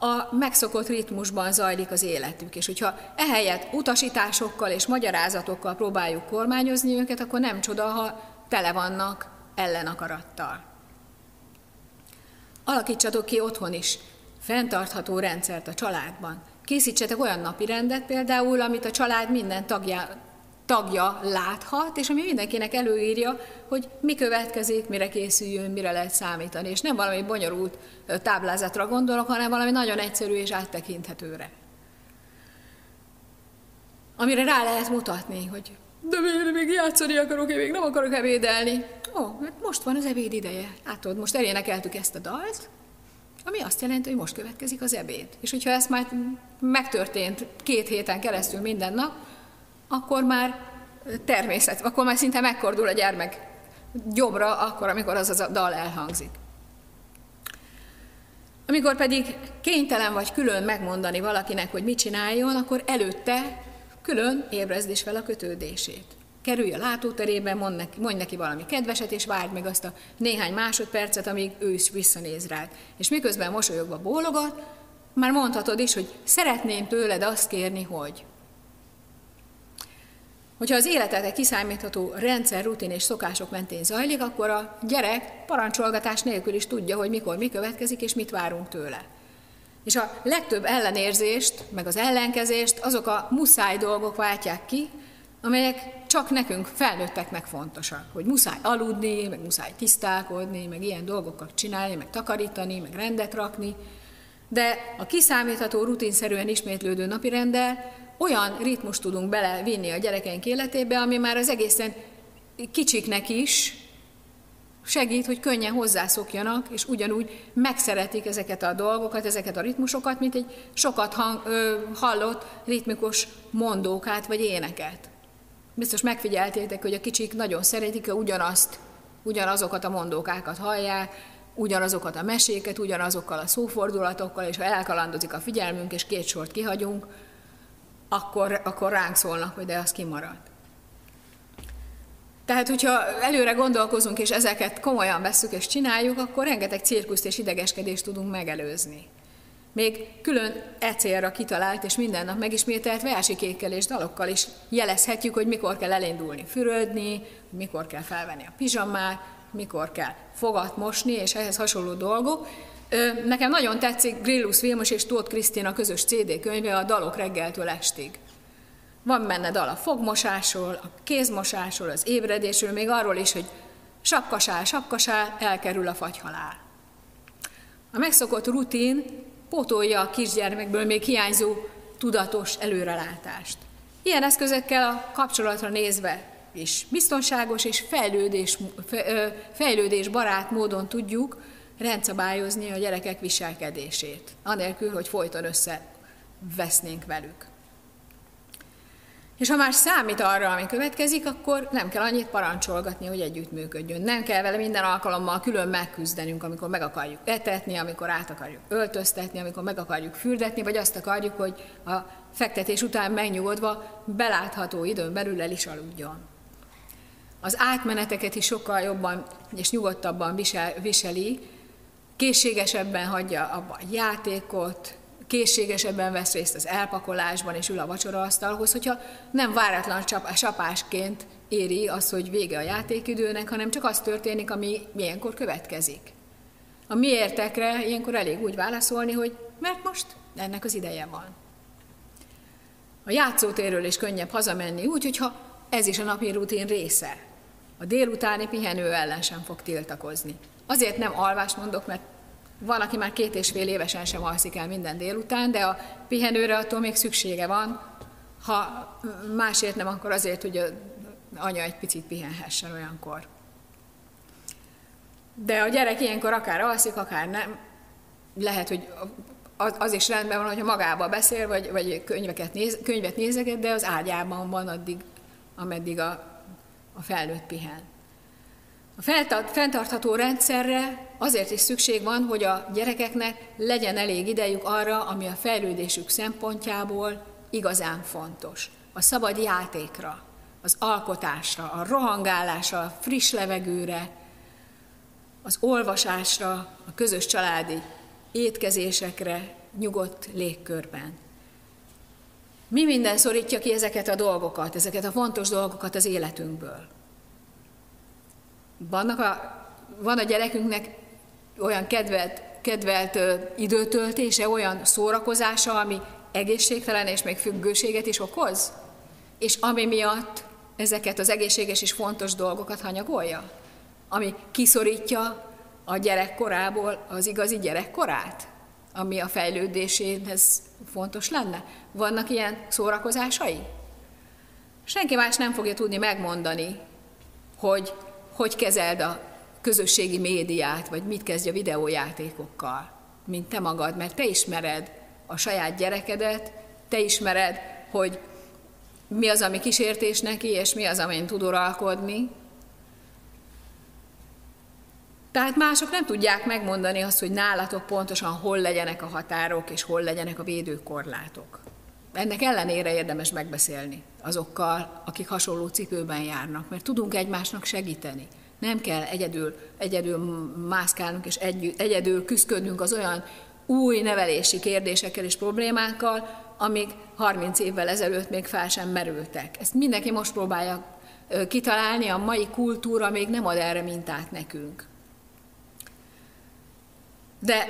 a megszokott ritmusban zajlik az életük. És hogyha ehelyett utasításokkal és magyarázatokkal próbáljuk kormányozni őket, akkor nem csoda, ha tele vannak ellenakarattal. Alakítsatok ki otthon is fenntartható rendszert a családban. Készítsetek olyan napi rendet például, amit a család minden tagja, tagja láthat, és ami mindenkinek előírja, hogy mi következik, mire készüljön, mire lehet számítani. És nem valami bonyolult táblázatra gondolok, hanem valami nagyon egyszerű és áttekinthetőre. Amire rá lehet mutatni, hogy de miért még játszani akarok, én még nem akarok ebédelni. Ó, hát most van az ebéd ideje. Látod, most elénekeltük ezt a dalt, ami azt jelenti, hogy most következik az ebéd. És hogyha ez már megtörtént két héten keresztül minden nap, akkor már természet, akkor már szinte megkordul a gyermek jobbra, akkor, amikor az a dal elhangzik. Amikor pedig kénytelen vagy külön megmondani valakinek, hogy mit csináljon, akkor előtte külön ébrezd is fel a kötődését. Kerülj a látóterében, mond neki, mondj neki valami kedveset, és várd meg azt a néhány másodpercet, amíg ő is visszanéz rád. És miközben mosolyogva bólogat, már mondhatod is, hogy szeretném tőled azt kérni, hogy. Hogyha az életetek kiszámítható rendszer, rutin és szokások mentén zajlik, akkor a gyerek parancsolgatás nélkül is tudja, hogy mikor mi következik, és mit várunk tőle. És a legtöbb ellenérzést, meg az ellenkezést azok a muszáj dolgok váltják ki, amelyek csak nekünk, felnőtteknek fontosak, hogy muszáj aludni, meg muszáj tisztálkodni, meg ilyen dolgokat csinálni, meg takarítani, meg rendet rakni, de a kiszámítható, rutinszerűen ismétlődő napi rendel olyan ritmus tudunk belevinni a gyerekeink életébe, ami már az egészen kicsiknek is segít, hogy könnyen hozzászokjanak, és ugyanúgy megszeretik ezeket a dolgokat, ezeket a ritmusokat, mint egy sokat hang, ö, hallott ritmikus mondókát vagy éneket. Biztos megfigyeltétek, hogy a kicsik nagyon szeretik, hogy ugyanazt, ugyanazokat a mondókákat hallják, ugyanazokat a meséket, ugyanazokkal a szófordulatokkal, és ha elkalandozik a figyelmünk, és két sort kihagyunk, akkor, akkor ránk szólnak, hogy de az kimaradt. Tehát, hogyha előre gondolkozunk, és ezeket komolyan vesszük és csináljuk, akkor rengeteg cirkuszt és idegeskedést tudunk megelőzni. Még külön e célra kitalált és minden nap megismételt versikékkel és dalokkal is jelezhetjük, hogy mikor kell elindulni fürödni, mikor kell felvenni a pizsamát, mikor kell fogat mosni, és ehhez hasonló dolgok. Nekem nagyon tetszik Grillus Vilmos és Tóth Krisztina közös CD könyve a Dalok reggeltől estig. Van benne dal a fogmosásról, a kézmosásról, az ébredésről, még arról is, hogy sapkasál, sapkasál, elkerül a fagyhalál. A megszokott rutin pótolja a kisgyermekből még hiányzó tudatos előrelátást. Ilyen eszközökkel a kapcsolatra nézve is biztonságos és fejlődés, fejlődés barát módon tudjuk rendszabályozni a gyerekek viselkedését, anélkül, hogy folyton összevesznénk velük. És ha már számít arra, ami következik, akkor nem kell annyit parancsolgatni, hogy együttműködjön. Nem kell vele minden alkalommal külön megküzdenünk, amikor meg akarjuk etetni, amikor át akarjuk öltöztetni, amikor meg akarjuk fürdetni, vagy azt akarjuk, hogy a fektetés után megnyugodva belátható időn belül el is aludjon. Az átmeneteket is sokkal jobban és nyugodtabban visel, viseli, készségesebben hagyja abba a játékot, készségesebben vesz részt az elpakolásban és ül a vacsoraasztalhoz, hogyha nem váratlan csapásként éri az, hogy vége a játékidőnek, hanem csak az történik, ami milyenkor következik. A miértekre ilyenkor elég úgy válaszolni, hogy mert most ennek az ideje van. A játszótérről is könnyebb hazamenni, úgy, hogyha ez is a napi rutin része. A délutáni pihenő ellen sem fog tiltakozni. Azért nem alvást mondok, mert van, aki már két és fél évesen sem alszik el minden délután, de a pihenőre attól még szüksége van. Ha másért nem, akkor azért, hogy a anya egy picit pihenhessen olyankor. De a gyerek ilyenkor akár alszik, akár nem. Lehet, hogy az, az is rendben van, hogyha magába beszél, vagy, vagy könyveket néz, könyvet nézeget, de az ágyában van addig, ameddig a, a felnőtt pihen. A fenntartható rendszerre azért is szükség van, hogy a gyerekeknek legyen elég idejük arra, ami a fejlődésük szempontjából igazán fontos. A szabad játékra, az alkotásra, a rohangálásra, a friss levegőre, az olvasásra, a közös családi étkezésekre, nyugodt légkörben. Mi minden szorítja ki ezeket a dolgokat, ezeket a fontos dolgokat az életünkből? Vannak a, van a gyerekünknek olyan kedvelt, kedvelt időtöltése, olyan szórakozása, ami egészségtelen és még függőséget is okoz? És ami miatt ezeket az egészséges és fontos dolgokat hanyagolja? Ami kiszorítja a gyerekkorából az igazi gyerekkorát? Ami a fejlődéséhez fontos lenne? Vannak ilyen szórakozásai? Senki más nem fogja tudni megmondani, hogy hogy kezeld a közösségi médiát, vagy mit kezdj a videójátékokkal, mint te magad, mert te ismered a saját gyerekedet, te ismered, hogy mi az, ami kísértés neki, és mi az, amin tud uralkodni. Tehát mások nem tudják megmondani azt, hogy nálatok pontosan hol legyenek a határok, és hol legyenek a védőkorlátok. Ennek ellenére érdemes megbeszélni azokkal, akik hasonló cipőben járnak, mert tudunk egymásnak segíteni. Nem kell egyedül, egyedül mászkálnunk és egy, egyedül küzdködnünk az olyan új nevelési kérdésekkel és problémákkal, amik 30 évvel ezelőtt még fel sem merültek. Ezt mindenki most próbálja kitalálni, a mai kultúra még nem ad erre mintát nekünk. De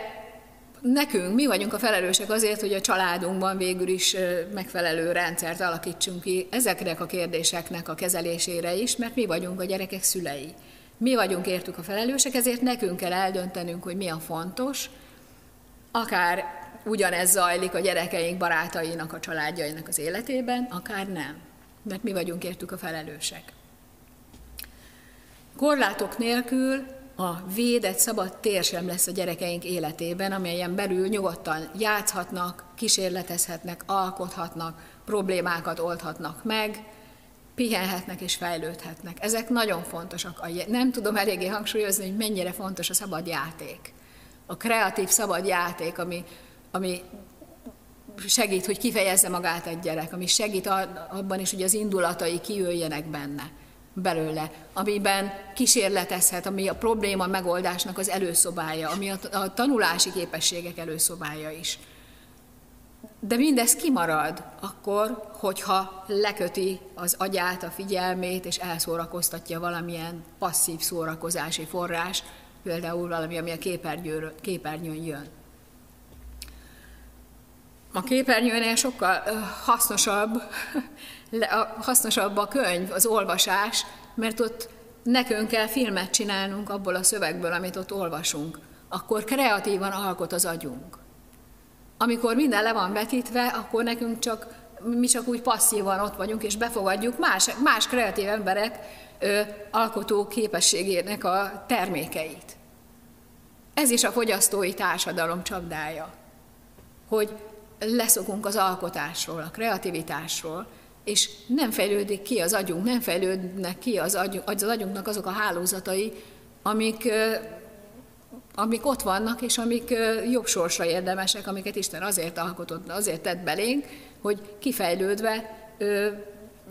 nekünk, mi vagyunk a felelősek azért, hogy a családunkban végül is megfelelő rendszert alakítsunk ki ezeknek a kérdéseknek a kezelésére is, mert mi vagyunk a gyerekek szülei. Mi vagyunk értük a felelősek, ezért nekünk kell eldöntenünk, hogy mi a fontos, akár ugyanez zajlik a gyerekeink barátainak, a családjainak az életében, akár nem, mert mi vagyunk értük a felelősek. Korlátok nélkül a védett, szabad tér sem lesz a gyerekeink életében, amelyen belül nyugodtan játszhatnak, kísérletezhetnek, alkothatnak, problémákat oldhatnak meg, pihenhetnek és fejlődhetnek. Ezek nagyon fontosak. Nem tudom eléggé hangsúlyozni, hogy mennyire fontos a szabad játék. A kreatív szabad játék, ami, ami segít, hogy kifejezze magát egy gyerek, ami segít abban is, hogy az indulatai kijöjjenek benne belőle, amiben kísérletezhet, ami a probléma megoldásnak az előszobája, ami a, a tanulási képességek előszobája is. De mindez kimarad akkor, hogyha leköti az agyát, a figyelmét, és elszórakoztatja valamilyen passzív szórakozási forrás, például valami, ami a képernyőn jön. A képernyőnél sokkal hasznosabb, hasznosabb a könyv, az olvasás, mert ott nekünk kell filmet csinálnunk abból a szövegből, amit ott olvasunk. Akkor kreatívan alkot az agyunk. Amikor minden le van vetítve, akkor nekünk csak, mi csak úgy passzívan ott vagyunk, és befogadjuk más, más kreatív emberek ö, alkotó képességének a termékeit. Ez is a fogyasztói társadalom csapdája, hogy leszokunk az alkotásról, a kreativitásról, és nem fejlődik ki az agyunk, nem fejlődnek ki az, agy, az agyunknak azok a hálózatai, amik, amik ott vannak, és amik jobb sorsra érdemesek, amiket Isten azért alkotott, azért tett belénk, hogy kifejlődve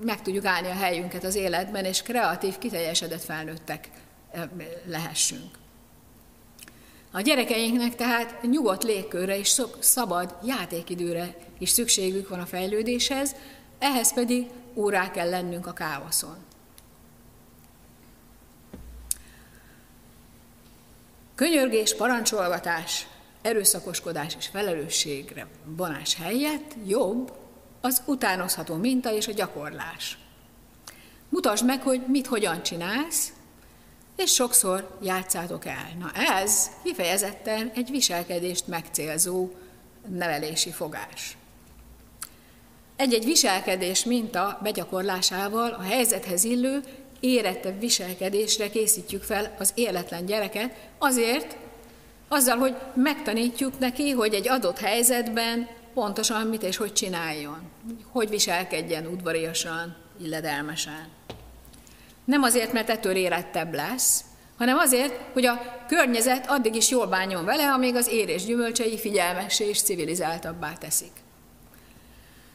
meg tudjuk állni a helyünket az életben, és kreatív, kiteljesedett felnőttek lehessünk. A gyerekeinknek tehát nyugodt légkörre és szabad játékidőre is szükségük van a fejlődéshez, ehhez pedig órá kell lennünk a káoszon. Könyörgés, parancsolgatás, erőszakoskodás és felelősségre vonás helyett jobb az utánozható minta és a gyakorlás. Mutasd meg, hogy mit hogyan csinálsz, és sokszor játszátok el. Na ez kifejezetten egy viselkedést megcélzó nevelési fogás. Egy-egy viselkedés minta begyakorlásával a helyzethez illő, érettebb viselkedésre készítjük fel az életlen gyereket, azért, azzal, hogy megtanítjuk neki, hogy egy adott helyzetben pontosan mit és hogy csináljon, hogy viselkedjen udvariasan, illedelmesen. Nem azért, mert ettől érettebb lesz, hanem azért, hogy a környezet addig is jól bánjon vele, amíg az érés gyümölcsei figyelmes és civilizáltabbá teszik.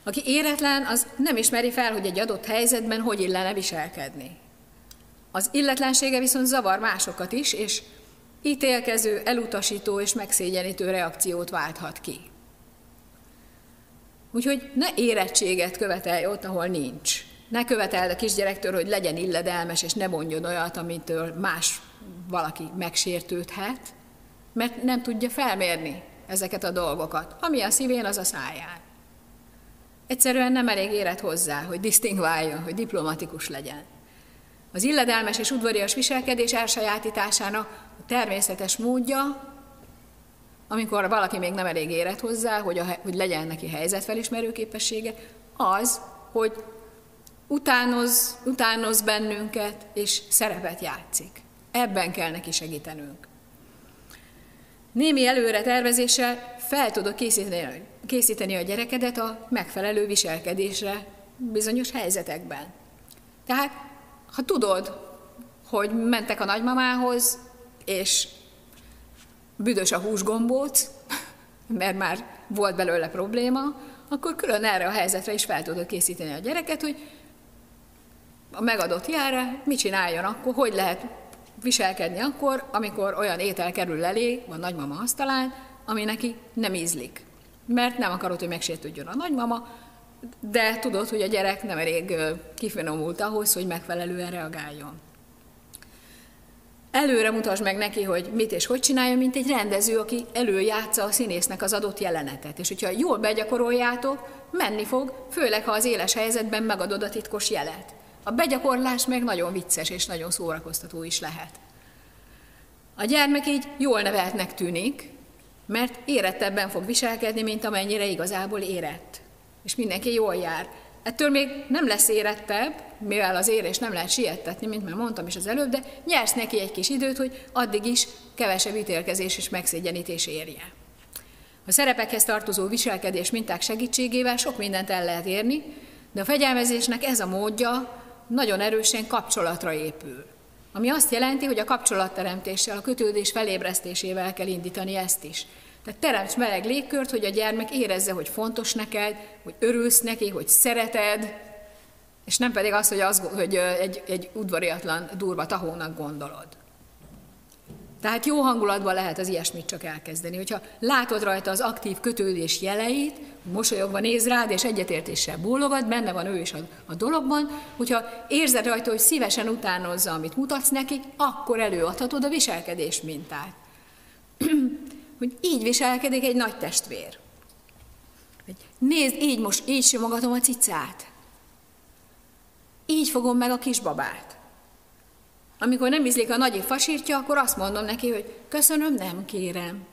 Aki éretlen, az nem ismeri fel, hogy egy adott helyzetben hogy illene viselkedni. Az illetlensége viszont zavar másokat is, és ítélkező, elutasító és megszégyenítő reakciót válthat ki. Úgyhogy ne érettséget követelj ott, ahol nincs. Ne követeld a kisgyerektől, hogy legyen illedelmes, és ne mondjon olyat, amitől más valaki megsértődhet, mert nem tudja felmérni ezeket a dolgokat. Ami a szívén, az a száján. Egyszerűen nem elég érett hozzá, hogy disztingváljon, hogy diplomatikus legyen. Az illedelmes és udvarias viselkedés elsajátításának a természetes módja, amikor valaki még nem elég érett hozzá, hogy, a, hogy legyen neki helyzetfelismerő képessége, az, hogy utánoz, utánoz bennünket, és szerepet játszik. Ebben kell neki segítenünk. Némi előre tervezéssel fel tudod készíteni, készíteni a gyerekedet a megfelelő viselkedésre bizonyos helyzetekben. Tehát, ha tudod, hogy mentek a nagymamához, és büdös a húsgombóc, mert már volt belőle probléma, akkor külön erre a helyzetre is fel tudod készíteni a gyereket, hogy a megadott jelre mit csináljon akkor, hogy lehet viselkedni akkor, amikor olyan étel kerül elé a nagymama asztalán, ami neki nem ízlik. Mert nem akarod, hogy megsértődjön a nagymama, de tudod, hogy a gyerek nem elég kifinomult ahhoz, hogy megfelelően reagáljon. előre mutasd meg neki, hogy mit és hogy csinálja, mint egy rendező, aki előjátsza a színésznek az adott jelenetet. És hogyha jól begyakoroljátok, menni fog, főleg ha az éles helyzetben megadod a titkos jelet. A begyakorlás meg nagyon vicces és nagyon szórakoztató is lehet. A gyermek így jól neveltnek tűnik, mert érettebben fog viselkedni, mint amennyire igazából érett. És mindenki jól jár. Ettől még nem lesz érettebb, mivel az érés nem lehet siettetni, mint már mondtam is az előbb, de nyersz neki egy kis időt, hogy addig is kevesebb ítélkezés és megszégyenítés érje. A szerepekhez tartozó viselkedés minták segítségével sok mindent el lehet érni, de a fegyelmezésnek ez a módja nagyon erősen kapcsolatra épül. Ami azt jelenti, hogy a kapcsolatteremtéssel, a kötődés felébresztésével kell indítani ezt is. Tehát teremts meleg légkört, hogy a gyermek érezze, hogy fontos neked, hogy örülsz neki, hogy szereted, és nem pedig az, hogy, az, hogy egy, egy udvariatlan, durva tahónak gondolod. Tehát jó hangulatban lehet az ilyesmit csak elkezdeni. Hogyha látod rajta az aktív kötődés jeleit, mosolyogva néz rád, és egyetértéssel bólogat, benne van ő is a, a dologban, hogyha érzed rajta, hogy szívesen utánozza, amit mutatsz neki, akkor előadhatod a viselkedés mintát. hogy így viselkedik egy nagy testvér. Hogy nézd, így most, így simogatom a cicát. Így fogom meg a kisbabát. Amikor nem ízlik a nagy fasírtja, akkor azt mondom neki, hogy köszönöm, nem kérem.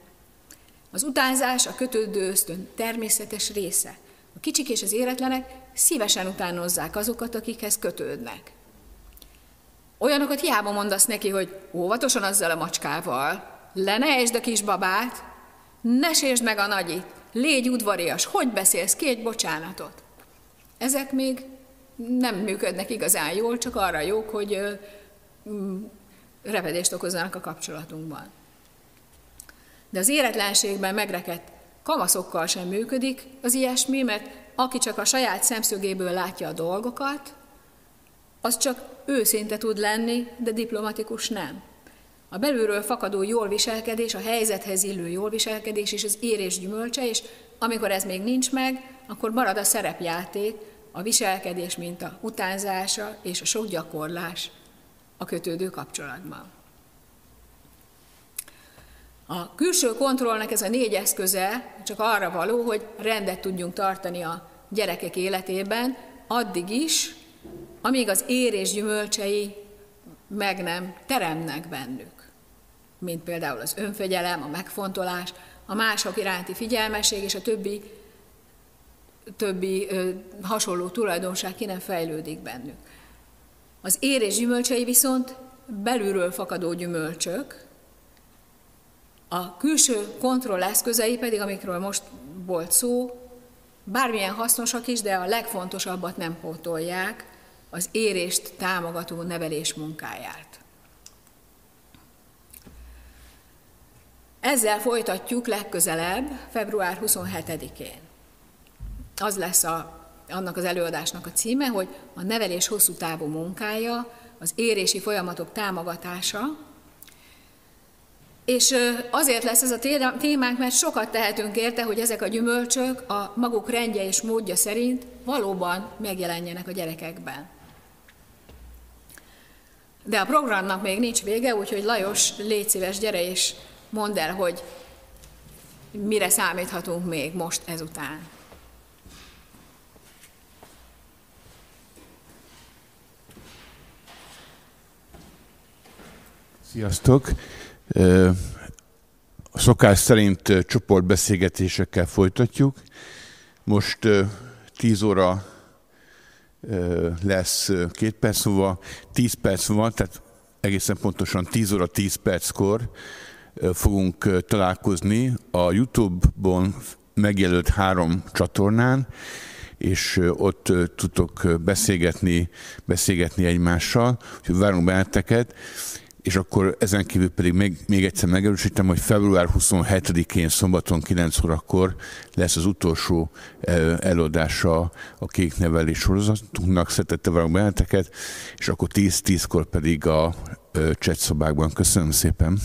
Az utánzás a kötődő ösztön természetes része. A kicsik és az éretlenek szívesen utánozzák azokat, akikhez kötődnek. Olyanokat hiába mondasz neki, hogy óvatosan azzal a macskával, le ne a kisbabát, ne sértsd meg a nagyit, légy udvarias, hogy beszélsz, két bocsánatot. Ezek még nem működnek igazán jól, csak arra jók, hogy mm, repedést okozzanak a kapcsolatunkban. De az éretlenségben megrekedt kamaszokkal sem működik az ilyesmi, mert aki csak a saját szemszögéből látja a dolgokat, az csak őszinte tud lenni, de diplomatikus nem. A belülről fakadó jól viselkedés, a helyzethez illő jól viselkedés és az érés gyümölcse, és amikor ez még nincs meg, akkor marad a szerepjáték, a viselkedés mint a utánzása és a sok gyakorlás a kötődő kapcsolatban. A külső kontrollnak ez a négy eszköze csak arra való, hogy rendet tudjunk tartani a gyerekek életében, addig is, amíg az érés gyümölcsei meg nem teremnek bennük. Mint például az önfegyelem, a megfontolás, a mások iránti figyelmesség és a többi, többi ö, hasonló tulajdonság ki nem fejlődik bennük. Az érés gyümölcsei viszont belülről fakadó gyümölcsök, a külső kontroll eszközei pedig, amikről most volt szó, bármilyen hasznosak is, de a legfontosabbat nem pótolják, az érést támogató nevelés munkáját. Ezzel folytatjuk legközelebb, február 27-én. Az lesz a, annak az előadásnak a címe, hogy a nevelés hosszú távú munkája, az érési folyamatok támogatása, és azért lesz ez a témánk, mert sokat tehetünk érte, hogy ezek a gyümölcsök a maguk rendje és módja szerint valóban megjelenjenek a gyerekekben. De a programnak még nincs vége, úgyhogy Lajos, légy szíves, gyere és mondd el, hogy mire számíthatunk még most ezután. Sziasztok! A szokás szerint csoportbeszélgetésekkel folytatjuk. Most 10 óra lesz két perc múlva, 10 perc múlva, tehát egészen pontosan 10 óra 10 perckor fogunk találkozni a YouTube-on megjelölt három csatornán, és ott tudtok beszélgetni, beszélgetni egymással, úgyhogy várunk benneteket és akkor ezen kívül pedig még, még egyszer megerősítem, hogy február 27-én szombaton 9 órakor lesz az utolsó előadása a kék nevelés sorozatunknak, szeretette várunk benneteket, és akkor 10-10-kor pedig a chat szobákban. Köszönöm szépen!